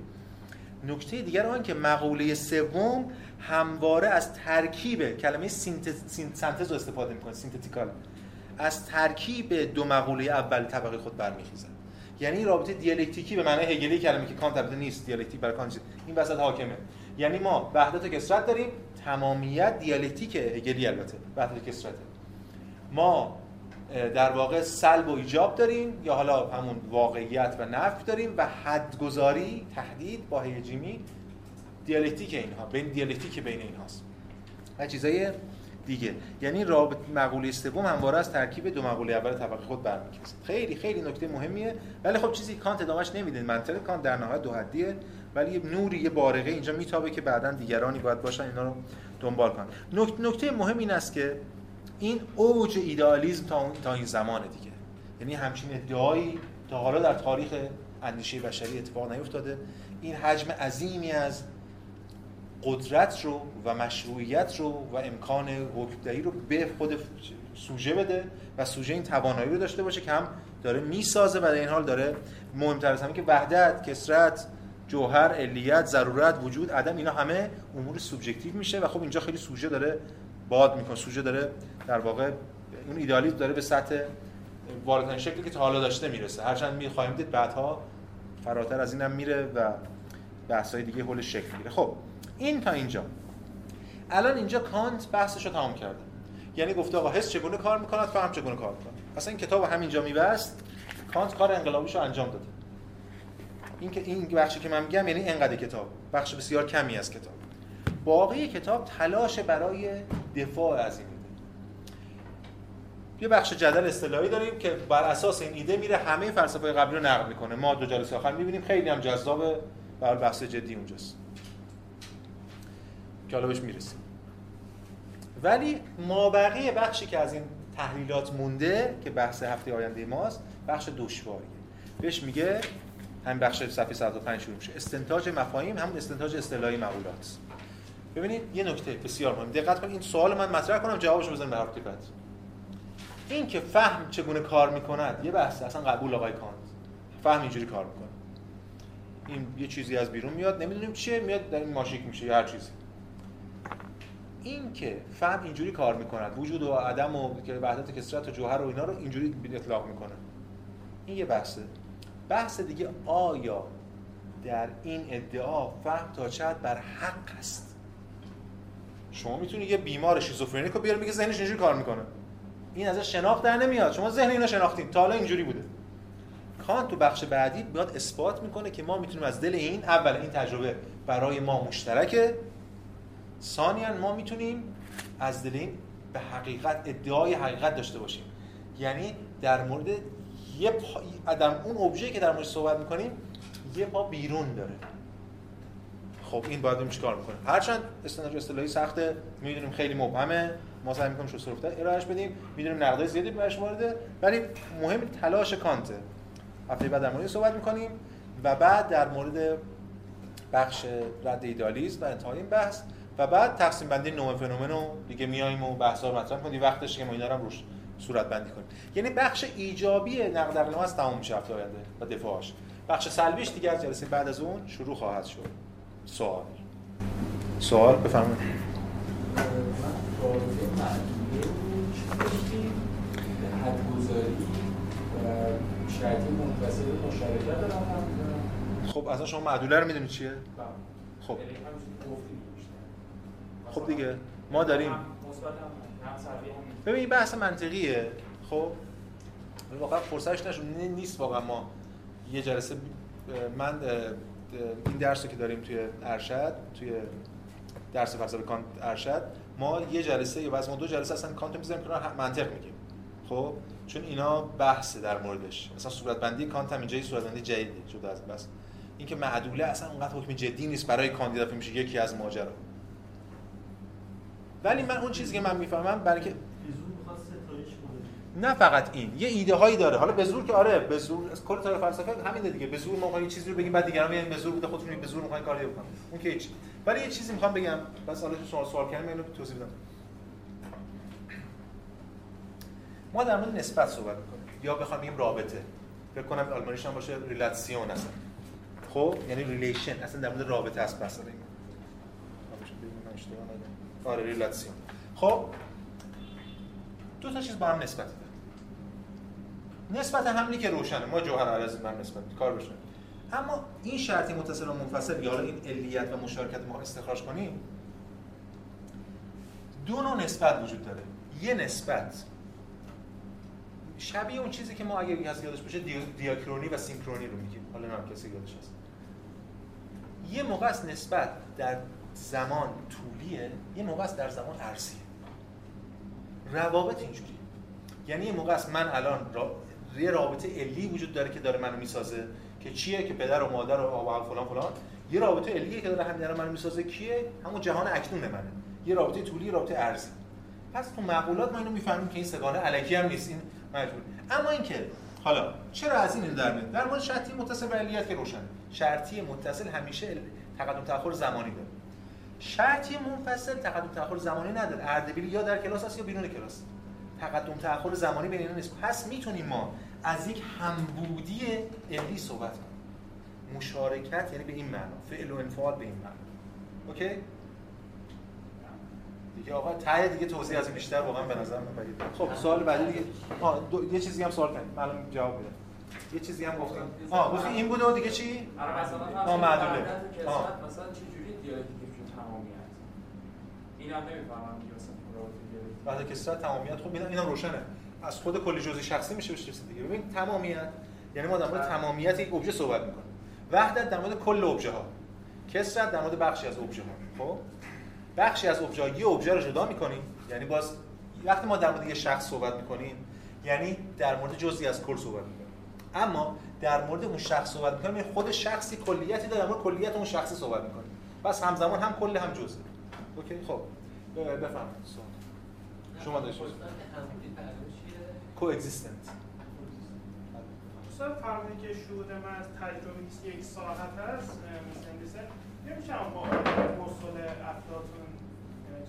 نکته دیگر آن که مقوله سوم همواره از ترکیب کلمه سینتز رو استفاده می‌کنه synthetical. از ترکیب دو مقوله اول طبقه خود برمیخیزن یعنی رابطه دیالکتیکی به معنای هگلی کلمه که کانت البته نیست دیالکتیک برای کانت این وسط حاکمه. یعنی ما وحدت و کثرت داریم. تمامیت دیالکتیک هگلی البته. وحدت کثرته. ما در واقع سلب و ایجاب داریم یا حالا همون واقعیت و نفی داریم و حدگذاری تحدید با ح جیمی دیالکتیک اینها بین دیالکتیک بین اینهاست. و چیزای دیگه. یعنی رابط مقوله سوم همواره از ترکیب دو مقوله اول طبقه خود برمیخیزه خیلی خیلی نکته مهمیه. ولی خب چیزی کانت ادامش نمیده منطق کانت در نهایت دو حدیه. ولی یه نوری یه بارقه اینجا میتابه که بعدا دیگرانی باید باشن اینا رو دنبال کنن. نکته مهم این است که این اوج ایدئالیسم تا, تا این زمان دیگه. یعنی همچین ادعایی تا حالا در تاریخ اندیشه بشری اتفاق نیفتاده. این حجم عظیمی از قدرت رو و مشروعیت رو و امکان حکمدهی رو به خود سوژه بده و سوژه این توانایی رو داشته باشه که هم داره می‌سازه. و در این حال داره مهمتر از همه که وحدت، کسرت، جوهر، علیت، ضرورت، وجود، عدم اینا همه امور سوبژکتیو میشه و خب اینجا خیلی سوژه داره باد می‌کنه. سوژه داره در واقع اون ایدالیسم داره به سطح والاترین شکلی که تا حالا داشته می‌رسه. هرچند می‌خوایم دید بعدها فراتر از اینم میره و بحث‌های دیگه حول شکل می‌گیره. خب این تا اینجا. الان اینجا کانت بحثش رو تمام کرده. یعنی گفته آقا حس چگونه کار می‌کند فهم چگونه کار می‌کنه اصلا این کتاب همینجا میبست. کانت کار انقلابیش رو انجام داده. این که این بخشی که من میگم یعنی انقدر کتاب. بخش بسیار کمی از کتاب. باقی کتاب تلاش برای دفاع از این ایده. یه بخش جدل اصطلاحی داریم که بر اساس این ایده میره همه فلسفه قبلی رو نقد می‌کنه. ما دو جلسه آخر می‌بینیم. خیلی هم جذاب برای بحث جدی اونجاست. که حالا بهش می‌رسیم. ولی ما بقیه بخشی که از این تحلیلات مونده که بحث هفته آینده ماست بخش دشواریه بهش میگه همین بخش صفحه 105 شروع میشه. استنتاج مفاهیم همون استنتاج اصطلاحی مقولات. ببینید یه نکته بسیار مهم. دقت کنید این سوال من مطرح کنم جوابش بزنم به بعد این که فهم چگونه کار می‌کند یه بحث اصلا قبول آقای کانت. فهم اینجوری کار می‌کنه. این یه چیزی از بیرون میاد نمی‌دونیم چیه میاد در این ماشیک میشه یا هر چیزی. این که فهم اینجوری کار می‌کند وجود و عدم و وحدت کسرت و جوهر و اینا رو اینجوری اطلاق می‌کنه. این یه بحثه. بحث دیگه آیا در این ادعا فهم تا چقدر بر حق است؟ شما می‌تونی یه بیمار شیزوفرنیک رو بیاری میگه ذهنش اینجوری کار می‌کنه. این ازش شناخت در نمیاد. شما ذهن اینا شناختین. تا حالا اینجوری بوده. کانت تو بخش بعدی بیاد اثبات می‌کنه که ما می‌تونیم از دل این اول این تجربه برای ما مشترکه. ثانیا ما می‌تونیم از دل این به حقیقت ادعای حقیقت داشته باشیم. یعنی در مورد یه پا... ادم اون ابژه که در موردش صحبت می‌کنیم یه پا بیرون داره. خب این باید چیکار می‌کنه. هرچند استناج اصطلاحی سخته می‌دونیم خیلی مبهمه. ما سعی می‌کنیم شو ارائهش بدیم. می‌دونیم نقدای زیادی بهش وارده. ولی مهم تلاش کانته هفته بعد در مورد صحبت می‌کنیم و بعد در مورد بخش رد ایدالیسم و انتهای این بحث و بعد تقسیم بندی نوع فنومن رو دیگه میایم و بحثا رو مطرح کنیم وقتش که ما اینا رو روش صورت بندی کنیم. یعنی بخش ایجابی نقد از تمام میشه هفته و دفاعش. بخش سلبیش دیگه از جلسه بعد از اون شروع خواهد شد. سوال. سوال بفرمایید. خب اصلا شما معدوله رو می‌دونید چیه؟ خب. خب دیگه ما داریم. ببین این بحث منطقیه. خب؟ واقعا فرصتش نشون نیست واقعا ما یه جلسه من این درسی که داریم توی ارشد توی درس فلسفه کانت ارشد ما یه جلسه یا ما دو جلسه اصلا کانت می‌ذاریم که منطق میگیم. خب؟ چون اینا بحث در موردش. مثلا صورت بندی کانت هم اینجا صورت بندی جدیده. جدا از بس. اینکه معدوله اصلا اونقدر حکم جدی نیست برای کاندیدا میشه یکی از ماجرا. ولی من اون چیزی که من می‌فهمم برای که نه فقط این یه ایده هایی داره. حالا به زور که آره به زور از کل تاریخ فلسفه همین دیگه. به زور ما چیزی رو بگیم بعد دیگران میگن به زور بوده خودتون به زور می‌خواین کاری بکنید اون که هیچ. ولی یه چیزی می‌خوام بگم. بس حالا شما سوال کردم اینو توضیح بدم. ما در مورد نسبت صحبت می‌کنیم. یا بخوام بگیم رابطه. فکر کنم آلمانیش هم باشه Relation اصلا. خب؟ یعنی relation. اصلا در مورد رابطه است داریم آره Relation خب؟ دو تا چیز با هم نسبت نسبت همینی که روشنه. ما جوهر عرضی من نسبت کار بشه. اما این شرطی متصل و منفصل یا این علیت و مشارکت ما استخراج کنیم دو نوع نسبت وجود داره. یه نسبت شبیه اون چیزی که ما اگه کسی یادش باشه دیاکرونی و سینکرونی رو میگیم. حالا نه کسی یادش هست. یه موقع است نسبت در زمان طولیه یه موقع است در زمان عرضیه. روابط اینجوری یعنی یه موقع است من الان. یه رابطه علی وجود داره که داره منو می‌سازه. که چیه؟ که پدر و مادر و آبا فلان فلان. یه رابطه علیه که داره همین منو می‌سازه کیه؟ همون جهان اکنون منه. یه رابطه طولی رابطه ارزی. پس تو معقولات ما اینو می‌فهمیم که این سگانه الکی هم نیست این مجبور. اما اینکه حالا چرا از این در میاد؟ در مورد شرطی متصل به علیت که روشن. شرطی متصل همیشه تقدم تاخر زمانی داره. شرطی منفصل تقدم تاخر زمانی نداره. اردبیل یا در کلاس هست یا بیرون کلاس. تقدم تاخر زمانی بین اینا نیست. پس می‌تونیم ما از یک همبودی علی صحبت کنیم. مشارکت یعنی به این معنا فعل و انفعال به این معنا. اوکی؟ دیگه آقا ته دیگه توضیح از این بیشتر واقعا به نظر من خب سوال بعدی دیگه. آ دو... یه چیزی هم سوال کنید الان جواب میدم. یه چیزی هم گفتیم آ گفتی این بوده و دیگه چی؟ آ معدوله آ مثلا چه جوری دیالکتیک تمامیت. اینا نمی‌فهمم که مثلا بعد کسرت تمامیت خب اینا اینم روشنه. از خود کلی جزئی شخصی میشه بشه دیگه ببین تمامیت یعنی ما در مورد تمامیت یک ابژه صحبت می‌کنیم. وحدت در مورد کل ابژه ها کسرت در مورد بخشی از ابژه ها خب؟ بخشی از ابژه یه ابژه رو جدا می‌کنیم. یعنی باز وقتی ما در مورد یه شخص صحبت می‌کنیم یعنی در مورد جزئی از کل صحبت می‌کنیم. اما در مورد اون شخص صحبت می‌کنیم یعنی خود شخصی کلیتی داره در مورد کلیت اون شخصی صحبت می‌کنیم پس همزمان هم کل هم جزء اوکی خب. بفرمایید. شما داشتید کو اگزیستنت مثلا که شهود من از تجربه نیست یک ساعت هست مثلا نمیشه با اصول افلاطون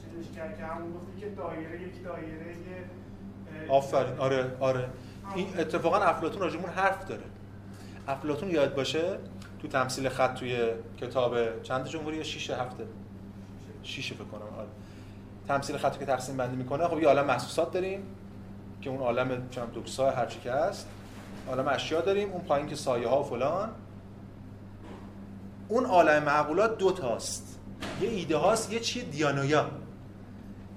چیزش کرد که همون گفتی که دایره یک دایره آفرین. آره آره. این اتفاقا افلاطون راجمون حرف داره. افلاطون یاد باشه تو تمثیل خط توی کتاب چند جمهوری؟ یا 6 هفته. 6 فکر کنم. آره. تمثیل خط که تقسیم بندی می‌کنه خب یه عالم محسوسات داریم که اون عالم چند دوکسا هر چی که هست. عالم اشیا داریم اون پایین که سایه ها و فلان. اون عالم معقولات دو تاست. یه ایده هاست یه چیه دیانویا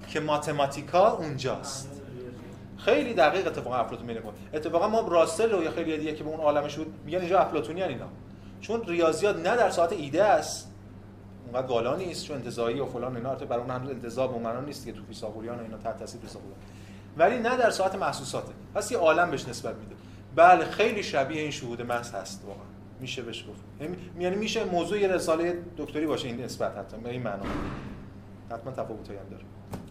که ماتماتیکا اونجاست. خیلی دقیق اتفاقا افلاطون میگه اتفاقا ما راسل و یا خیلی دیگه که به اون عالمش بود میگن اینجا افلاطونی اینا. چون ریاضیات نه در ساعت ایده است اونقدر گالا نیست چون انتزاعی و فلان اینا. البته برای اون هنوز انتزاع به نیست که تو فیثاغوریان و اینا تحت تاثیر فیثاغوریان ولی نه در ساعت محسوساته. پس یه عالم بهش نسبت میده. بله خیلی شبیه این شهود محض هست واقعا. میشه بهش گفت. یعنی-, یعنی میشه موضوع یه رساله دکتری باشه این نسبت حتی به این معنا. حتما تفاوتایی هم داره.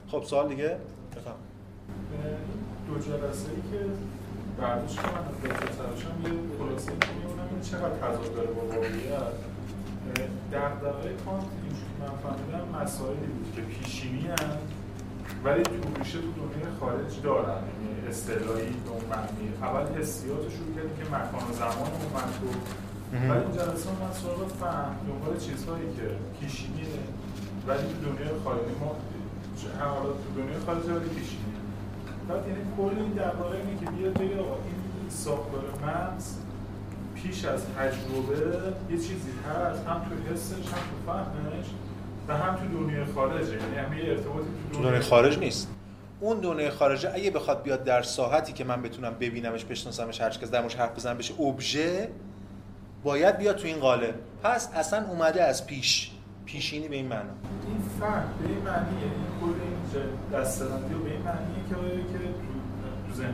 خب سوال دیگه؟ بفهم. دو جلسه ای که برداشت من از دکتر سرشم یه خلاصه میمونم. چقدر تضاد داره با واقعیت؟ در دقیقه کانت اینجوری من فهمیدم مسائلی بود که پیشینی هم ولی تو ریشه تو دنیای خارج دارن. یعنی اصطلاحی به اون معنی. اول حسیات رو شروع کردیم که مکان و زمان رو. من تو ولی این جلسه من سراغ فهم دنبال چیزهایی که پیشینیه. ولی تو دنیای خارجی ما حالا تو دنیای خارجی ولی پیشینی بعد یعنی کل این درباره اینه که بیاد بگه این ساختار مغز پیش از تجربه یه چیزی هست هم تو حسش هم تو فهمش و هم تو دنیای خارجه یعنی هم یه ارتباطی تو دنیای خارج نیست. اون دنیای خارجه اگه بخواد بیاد در ساحتی که من بتونم ببینمش بشناسمش هر کس در موردش حرف بزنم بشه ابژه باید بیاد تو این قالب. پس اصلا اومده از پیش. پیشینی به این معنا. این فهم به این معنیه. این کل این دستبندی و به این معنیه که که تو, تو ذهن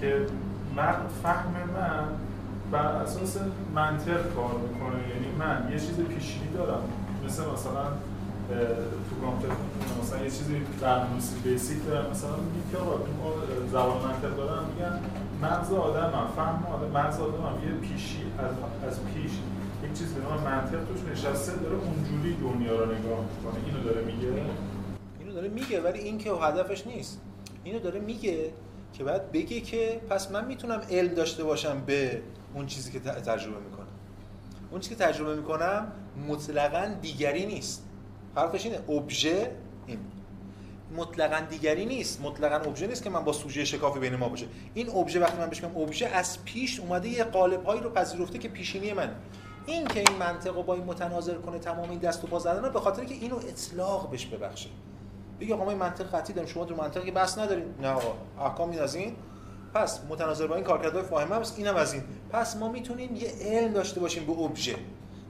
که من فهم من بر اساس منطق کار می‌کنه. یعنی من یه چیز پیشینی دارم. مثل مثلا تو کامپیوتر مثلا یه چیزی برنامه‌نویسی بیسیک دارم. مثلا میگم که آقا زبان منطق دارم میگن مغز آدم هم فهم آدم مغز آدم هم یه پیشی از, از پیش یک چیز به نام منطق توش نشسته داره اونجوری دنیا رو نگاه می‌کنه. اینو داره میگه. اینو داره میگه ولی این که هدفش نیست. اینو داره میگه که بعد بگه که پس من می‌تونم علم داشته باشم به اون چیزی که تجربه می‌کنم. اون چیزی که تجربه می‌کنم مطلقا دیگری نیست. فرقش اینه ابژه این. مطلقا دیگری نیست. مطلقا ابژه نیست که من با سوژه شکافی بین ما باشه. این ابژه وقتی من بهش میگم ابژه از پیش اومده یه قالب هایی رو پذیرفته که پیشینی من این که این منطق با این متناظر کنه تمام این دست و پا زدن به خاطر که اینو اطلاق بهش ببخشه. بگی آقا ما این منطق قطعی داریم شما تو منطقی بس ندارین. نه آقا احکام این. پس متناظر با این کارکردهای فاهمه است اینم از این. پس ما می‌تونیم یه علم داشته باشیم به ابژه.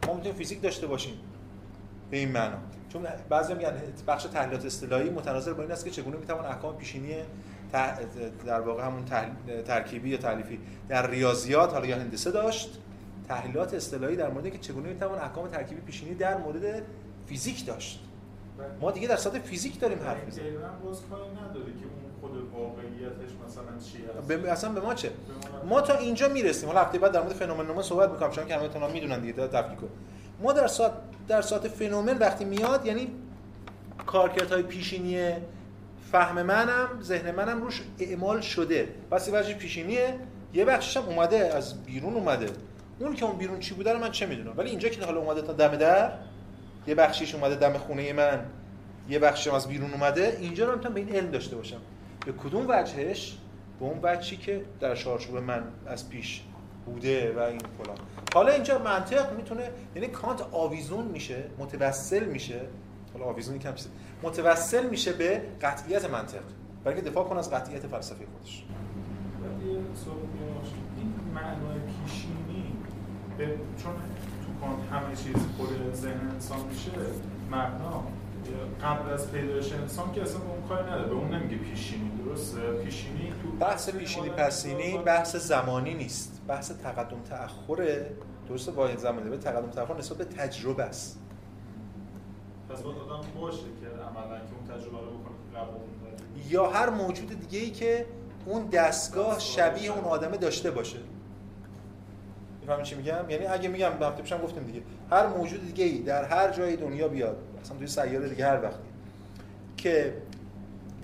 ما می‌تونیم فیزیک داشته باشیم به این معنا. چون بعضی میگن بخش تحلیلات اصطلاحی متناظر با این است که چگونه می‌توان احکام پیشینی در واقع همون ترکیبی یا تعلیفی در ریاضیات حالا یا هندسه داشت تحلیلات اصطلاحی در مورد که چگونه می‌توان احکام ترکیبی پیشینی در مورد فیزیک داشت. ما دیگه در سطح فیزیک داریم حرف می‌زنیم. باز کاری نداره که خود واقعیتش مثلا چی اصلا به ما چه؟ ما تا اینجا می‌رسیم. حالا هفته بعد در مورد فنومن صحبت می‌کنم چون که همتون می‌دونن دیگه تفکیک ما در ساعت در ساعت فنومن وقتی میاد یعنی کارکردهای پیشینی فهم منم ذهن منم روش اعمال شده. پس وجه پیشینیه. یه بخشش هم اومده از بیرون اومده. اون که اون بیرون چی بوده رو من چه می‌دونم؟ ولی اینجا که حالا اومده تا دم در یه بخشیش اومده دم خونه من یه بخشش از بیرون اومده اینجا رو می‌تونم به این علم داشته باشم. به کدوم وجهش؟ به اون وجهی که در چارچوب من از پیش بوده و این فلان. حالا اینجا منطق می‌تونه یعنی کانت آویزون میشه متوسل میشه. حالا آویزون کم متوسل میشه به قطعیت منطق. برای دفاع کنه از قطعیت فلسفه خودش. این معنای پیشینی چون تو کانت همه چیز خود ذهن انسان میشه معنا قبل از پیدایش انسان که اصلا اون کاری نداره به اون نمیگه پیشینی درسته؟ پیشینی تو بحث پیشینی پسینی بحث زمانی نیست. بحث تقدم تأخره. درسته واحد زمانی به تقدم تأخر نسبت به تجربه است. پس باید آدم باشه که عملا که اون تجربه رو بکنه که یا هر موجود دیگه ای که اون دستگاه شبیه اون آدمه داشته باشه. می‌فهمی چی میگم؟ یعنی اگه میگم هفته پیشم گفتیم دیگه. هر موجود دیگه ای در هر جای دنیا بیاد اصلا توی سیاره دیگه هر وقتی که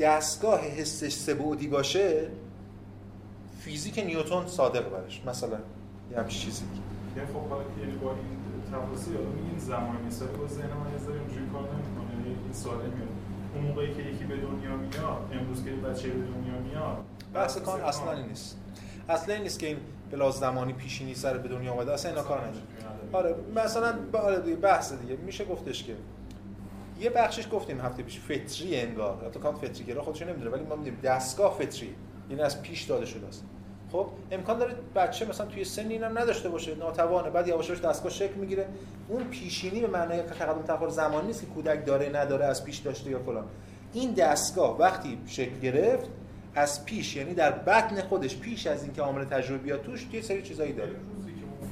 دستگاه حسش سبودی باشه فیزیک نیوتن صادق برش. مثلا یه همچین چیزی. یعنی خب حالا یعنی با این تفاصیل حالا میگین زمانی مثلا با ذهن یه ذره اونجوری کار نمی‌کنه. یعنی این سوال میاد. اون موقعی که یکی به دنیا میاد امروز که بچه به دنیا میاد بحث کان اصلا این نیست. اصلا این نیست که این بلا زمانی پیشینی سر به دنیا آمده اصلا اینا کار نداره. آره مثلا آره دیگه بحث دیگه. میشه گفتش که یه بخشش گفتیم هفته پیش فطری انگار. تو کام فطری گرا خودش نمی‌دونه ولی ما می‌دونیم دستگاه فطری. یعنی از پیش داده شده است. خب امکان داره بچه مثلا توی سن اینم نداشته باشه ناتوانه. بعد یواش یواش دستگاه شکل می‌گیره. اون پیشینی به معنای تقدم تاخر زمانی نیست که کودک داره نداره از پیش داشته یا فلان. این دستگاه وقتی شکل گرفت از پیش یعنی در بطن خودش پیش از اینکه عامل تجربه بیاد توش یه سری چیزایی داره.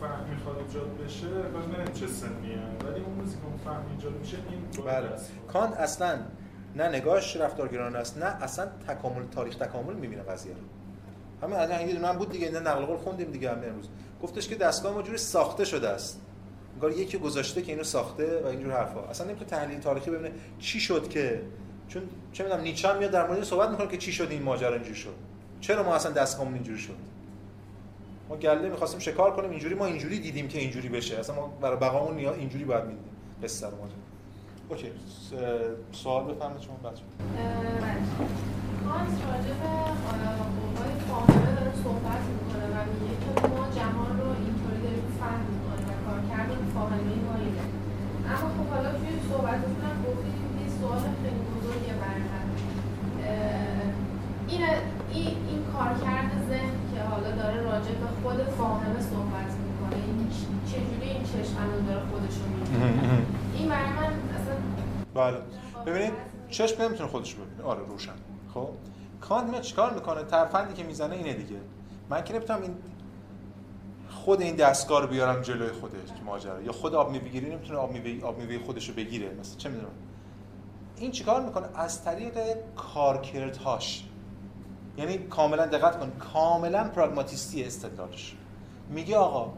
فهم می‌خواد ایجاد بشه باز نمی‌دونم چه سنیه ولی اون روزی که اون فهم ایجاد میشه این بله. کانت اصلا نه نگاهش رفتارگرانه است نه اصلا تکامل تاریخ تکامل می‌بینه قضیه رو. همین الان یه دونه بود دیگه این نقل قول خوندیم دیگه همین امروز. گفتش که دستگاه ما جوری ساخته شده است. انگار یکی گذاشته که اینو ساخته و اینجور حرفا. اصلا نمی‌تونه تحلیل تاریخی ببینه چی شد که. چون چه می‌دونم نیچه میاد در مورد صحبت می‌کنه که چی شد این ماجرا اینجوری شد. چرا ما اصلا دستگاهمون اینجوری شد؟ ما گله می‌خواستیم شکار کنیم اینجوری ما اینجوری دیدیم که اینجوری بشه. اصلا ما برای بقامون اینجوری باید می‌دیدیم. قصه رو ماجرا. اوکی. سوال بفرمایید شما بچه کانت راجع به قوای فاهمه داره صحبت می‌کنه و میگه که ما جهان رو اینطوری داریم فهم می‌کنیم و کارکرد فاهمه ما اینه. اما خب حالا توی صحبتتون هم گفتید یه سوال خیلی بزرگه برای من. این این کارکرد ذهن که حالا داره راجع به خود فاهمه صحبت می‌کنه. این چجوری این چشم داره خودشو می‌بینه؟ این برای من اصلا بله. ببینید چشم نمی‌تونه خودش ببینه. آره روشن. خب؟ کانت میاد چیکار می‌کنه؟ ترفندی که می‌زنه اینه دیگه. من که نمی‌تونم این خود این دستگاه رو بیارم جلوی خودش ماجرا. یا خود آب می‌گیری نمی‌تونه آب میوه آب میوه خودش رو بگیره. مثلا چه می‌دونم. این چیکار می‌کنه؟ از طریق کارکردهاش. یعنی کاملا دقت کن کاملا پراگماتیستی استدلالش. میگه آقا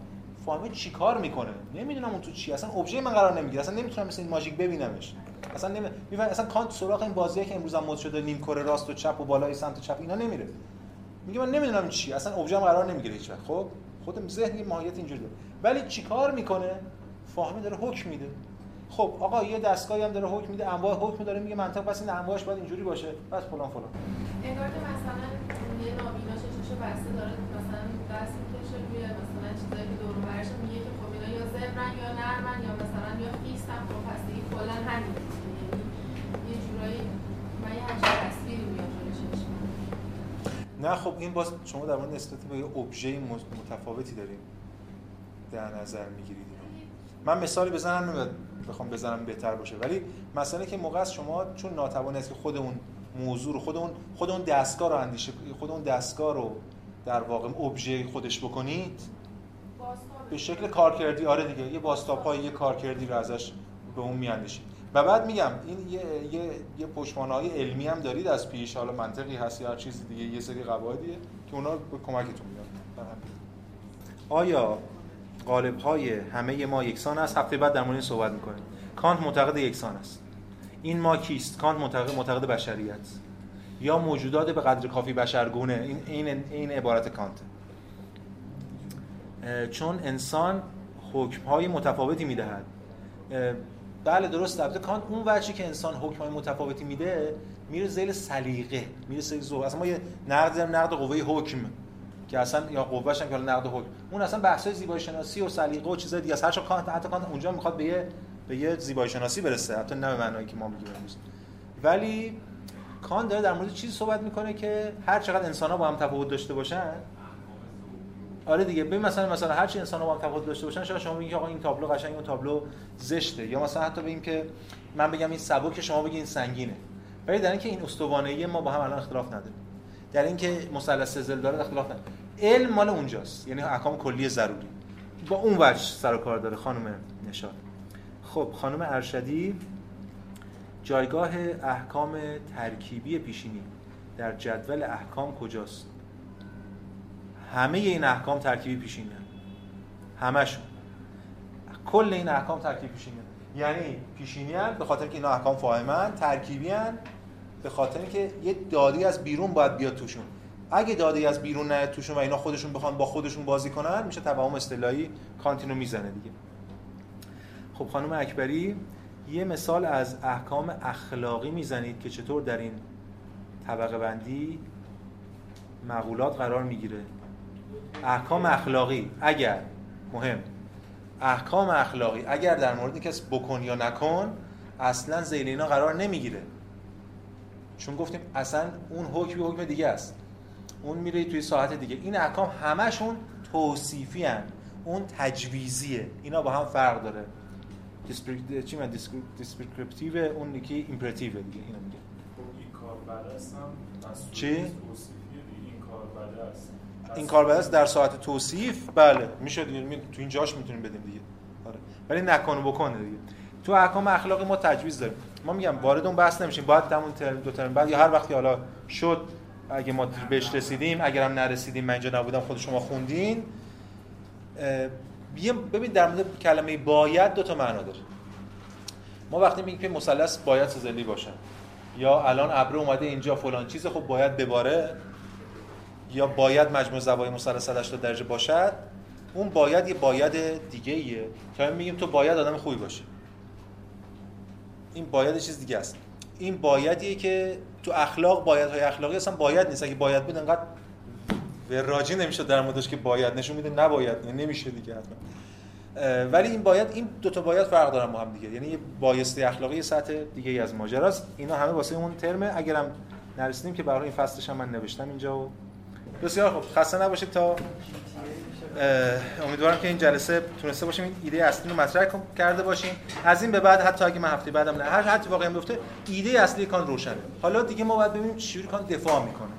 فاهمه چیکار می‌کنه؟ نمی‌دونم اون تو چی اصلا ابژه من قرار نمی‌گیره اصلا نمی‌تونم مثل این ماژیک ببینمش. اصلا نمی اصلا کانت سراغ این بازیه که امروز هم مد شده نیم کره راست و چپ و بالای سمت چپ اینا نمیره. میگه من نمی‌دونم چی اصلا ابژه قرار نمی‌گیره هیچ وقت خب خود ذهن ماهیت اینجوری داره ولی چیکار می‌کنه؟ فاهمه داره حکم میده. خب آقا یه دستگاهی هم داره حکم میده انواع حکم داره میگه منطق پس این انواعش باید اینجوری باشه. بس فلان فلان. انگار که مثلا یه نابینا چشش بسته داره مثلا دست می‌کشه روی مثلا چیزایی که دور برش میگه که خب اینا یا زبرن یا نرمن یا مثلا یا فیکسن خب پس دیگه کلا همین. یعنی یه جورایی من یه همچین تصویری میاد نه خب این باز شما در مورد نسبت یه ابژه متفاوتی داریم در نظر می‌گیرید. یعنی من مثالی بزنم نمیاد بخوام بزنم بهتر باشه. ولی مسئله که موقع است شما چون ناتوان است که خود اون موضوع رو خود اون خود اون دستگاه رو اندیشه خود اون دستگاه رو در واقع ابژه خودش بکنید به شکل کارکردی آره دیگه یه باستاب های یه کارکردی رو ازش به اون میاندیشید. و بعد میگم این یه یه یه های علمی هم دارید از پیش حالا منطقی هست یا هر چیزی دیگه یه سری قواعدیه که اونا به کمکتون میاد آیا قالب های همه ما یکسان است. هفته بعد در مورد صحبت می‌کنیم. کانت معتقد یکسان است. این ما کیست؟ کانت معتقد معتقد بشریت. یا موجودات به قدر کافی بشرگونه. این این این عبارت کانت. چون انسان حکم های متفاوتی می‌دهد. بله درست. البته کانت اون وجهی که انسان حکم های متفاوتی میده میره زیل سلیقه. میره زیل ذوق اصلا ما یه نقد نقد قوه حکم که اصلا یا قوهش هم که نقد حکم. اون اصلا بحث زیبایی شناسی و سلیقه و چیزای دیگه هر کانت حتی کانت اونجا می‌خواد به یه به یه زیبایی شناسی برسه. حتی نه به معنایی که ما میگیم امروز. ولی کان داره در مورد چیزی صحبت می‌کنه که هر چقدر انسان ها با هم تفاوت داشته باشن. آره دیگه. ببین مثلا مثلا هر چی انسان ها با هم تفاوت داشته باشن شاید شما بگید آقا این تابلو قشنگ اون تابلو زشته. یا مثلا حتی بگیم که من بگم این سبک شما بگید این سنگینه. ولی در اینکه این استوانه ما با هم الان اختلاف نداریم در اینکه مثلث زل داره اختلاف نداره. علم مال اونجاست. یعنی احکام کلی ضروری. با اون وجه سر و کار داره خانم نشاد. خب خانم ارشدی جایگاه احکام ترکیبی پیشینی در جدول احکام کجاست؟ همه این احکام ترکیبی پیشینی همشون کل این احکام ترکیبی پیشینی یعنی پیشینی هن به خاطر که اینا احکام فاهمن ترکیبی هن به خاطر که یه دادی از بیرون باید بیاد توشون. اگه دادی از بیرون نه توشون و اینا خودشون بخوان با خودشون بازی کنن میشه توهم اصطلاحی کانتینو می‌زنه دیگه. خب خانم اکبری یه مثال از احکام اخلاقی می‌زنید که چطور در این طبقه بندی مقولات قرار می‌گیره. احکام اخلاقی اگر مهم. احکام اخلاقی اگر در مورد کس بکن یا نکن اصلا زیل اینا قرار نمی‌گیره. چون گفتیم اصلا اون حکم حکم دیگه است. اون میره توی ساعت دیگه. این احکام همشون توصیفی هن. اون تجویزیه. اینا با هم فرق داره. چی من descriptive اون یکی imperative دیگه. اینو میگه. خب چی؟ این کار این کار در ساعت توصیف؟ بله. میشه دیگه. تو این جاش می‌تونیم بدیم دیگه. آره. ولی نکن بکنه دیگه. تو احکام اخلاقی ما تجویز داریم. ما میگم وارد اون بحث نمیشیم. باید همون ترم دو ترم بعد یا هر وقتی حالا شد اگه ما بهش رسیدیم اگر هم نرسیدیم من اینجا نبودم خود شما خوندین. ببین در مورد کلمه باید دو تا معنا داره. ما وقتی میگیم که مثلث باید سزلی باشه. یا الان ابر اومده اینجا فلان چیز خب باید بباره. یا باید مجموع زوایای مثلث 180 درجه باشد. اون باید یه باید دیگه ایه که میگیم تو باید آدم خوبی باشی. این باید چیز دیگه است. این بایدیه که تو اخلاق باید های اخلاقی اصلا باید نیست. اگه باید بود انقدر راجی نمیشه در موردش که باید. نشون میده نباید. یعنی نمیشه دیگه حتما. ولی این باید این دو تا باید فرق دارن با هم دیگه. یعنی بایستی اخلاقی سطح دیگه ای از ماجراست. اینا همه واسه اون ترمه. اگرم نرسیدیم که برای این فصلش هم من نوشتم اینجا و بسیار خوب. خسته نباشید تا امیدوارم که این جلسه تونسته باشیم این ایده اصلی رو مطرح کرده باشیم. از این به بعد حتی اگه من هفته بعدم نه هر حتی واقعا بیفته ایده اصلی کان روشنه. حالا دیگه ما باید ببینیم چجوری کان دفاع می‌کنه.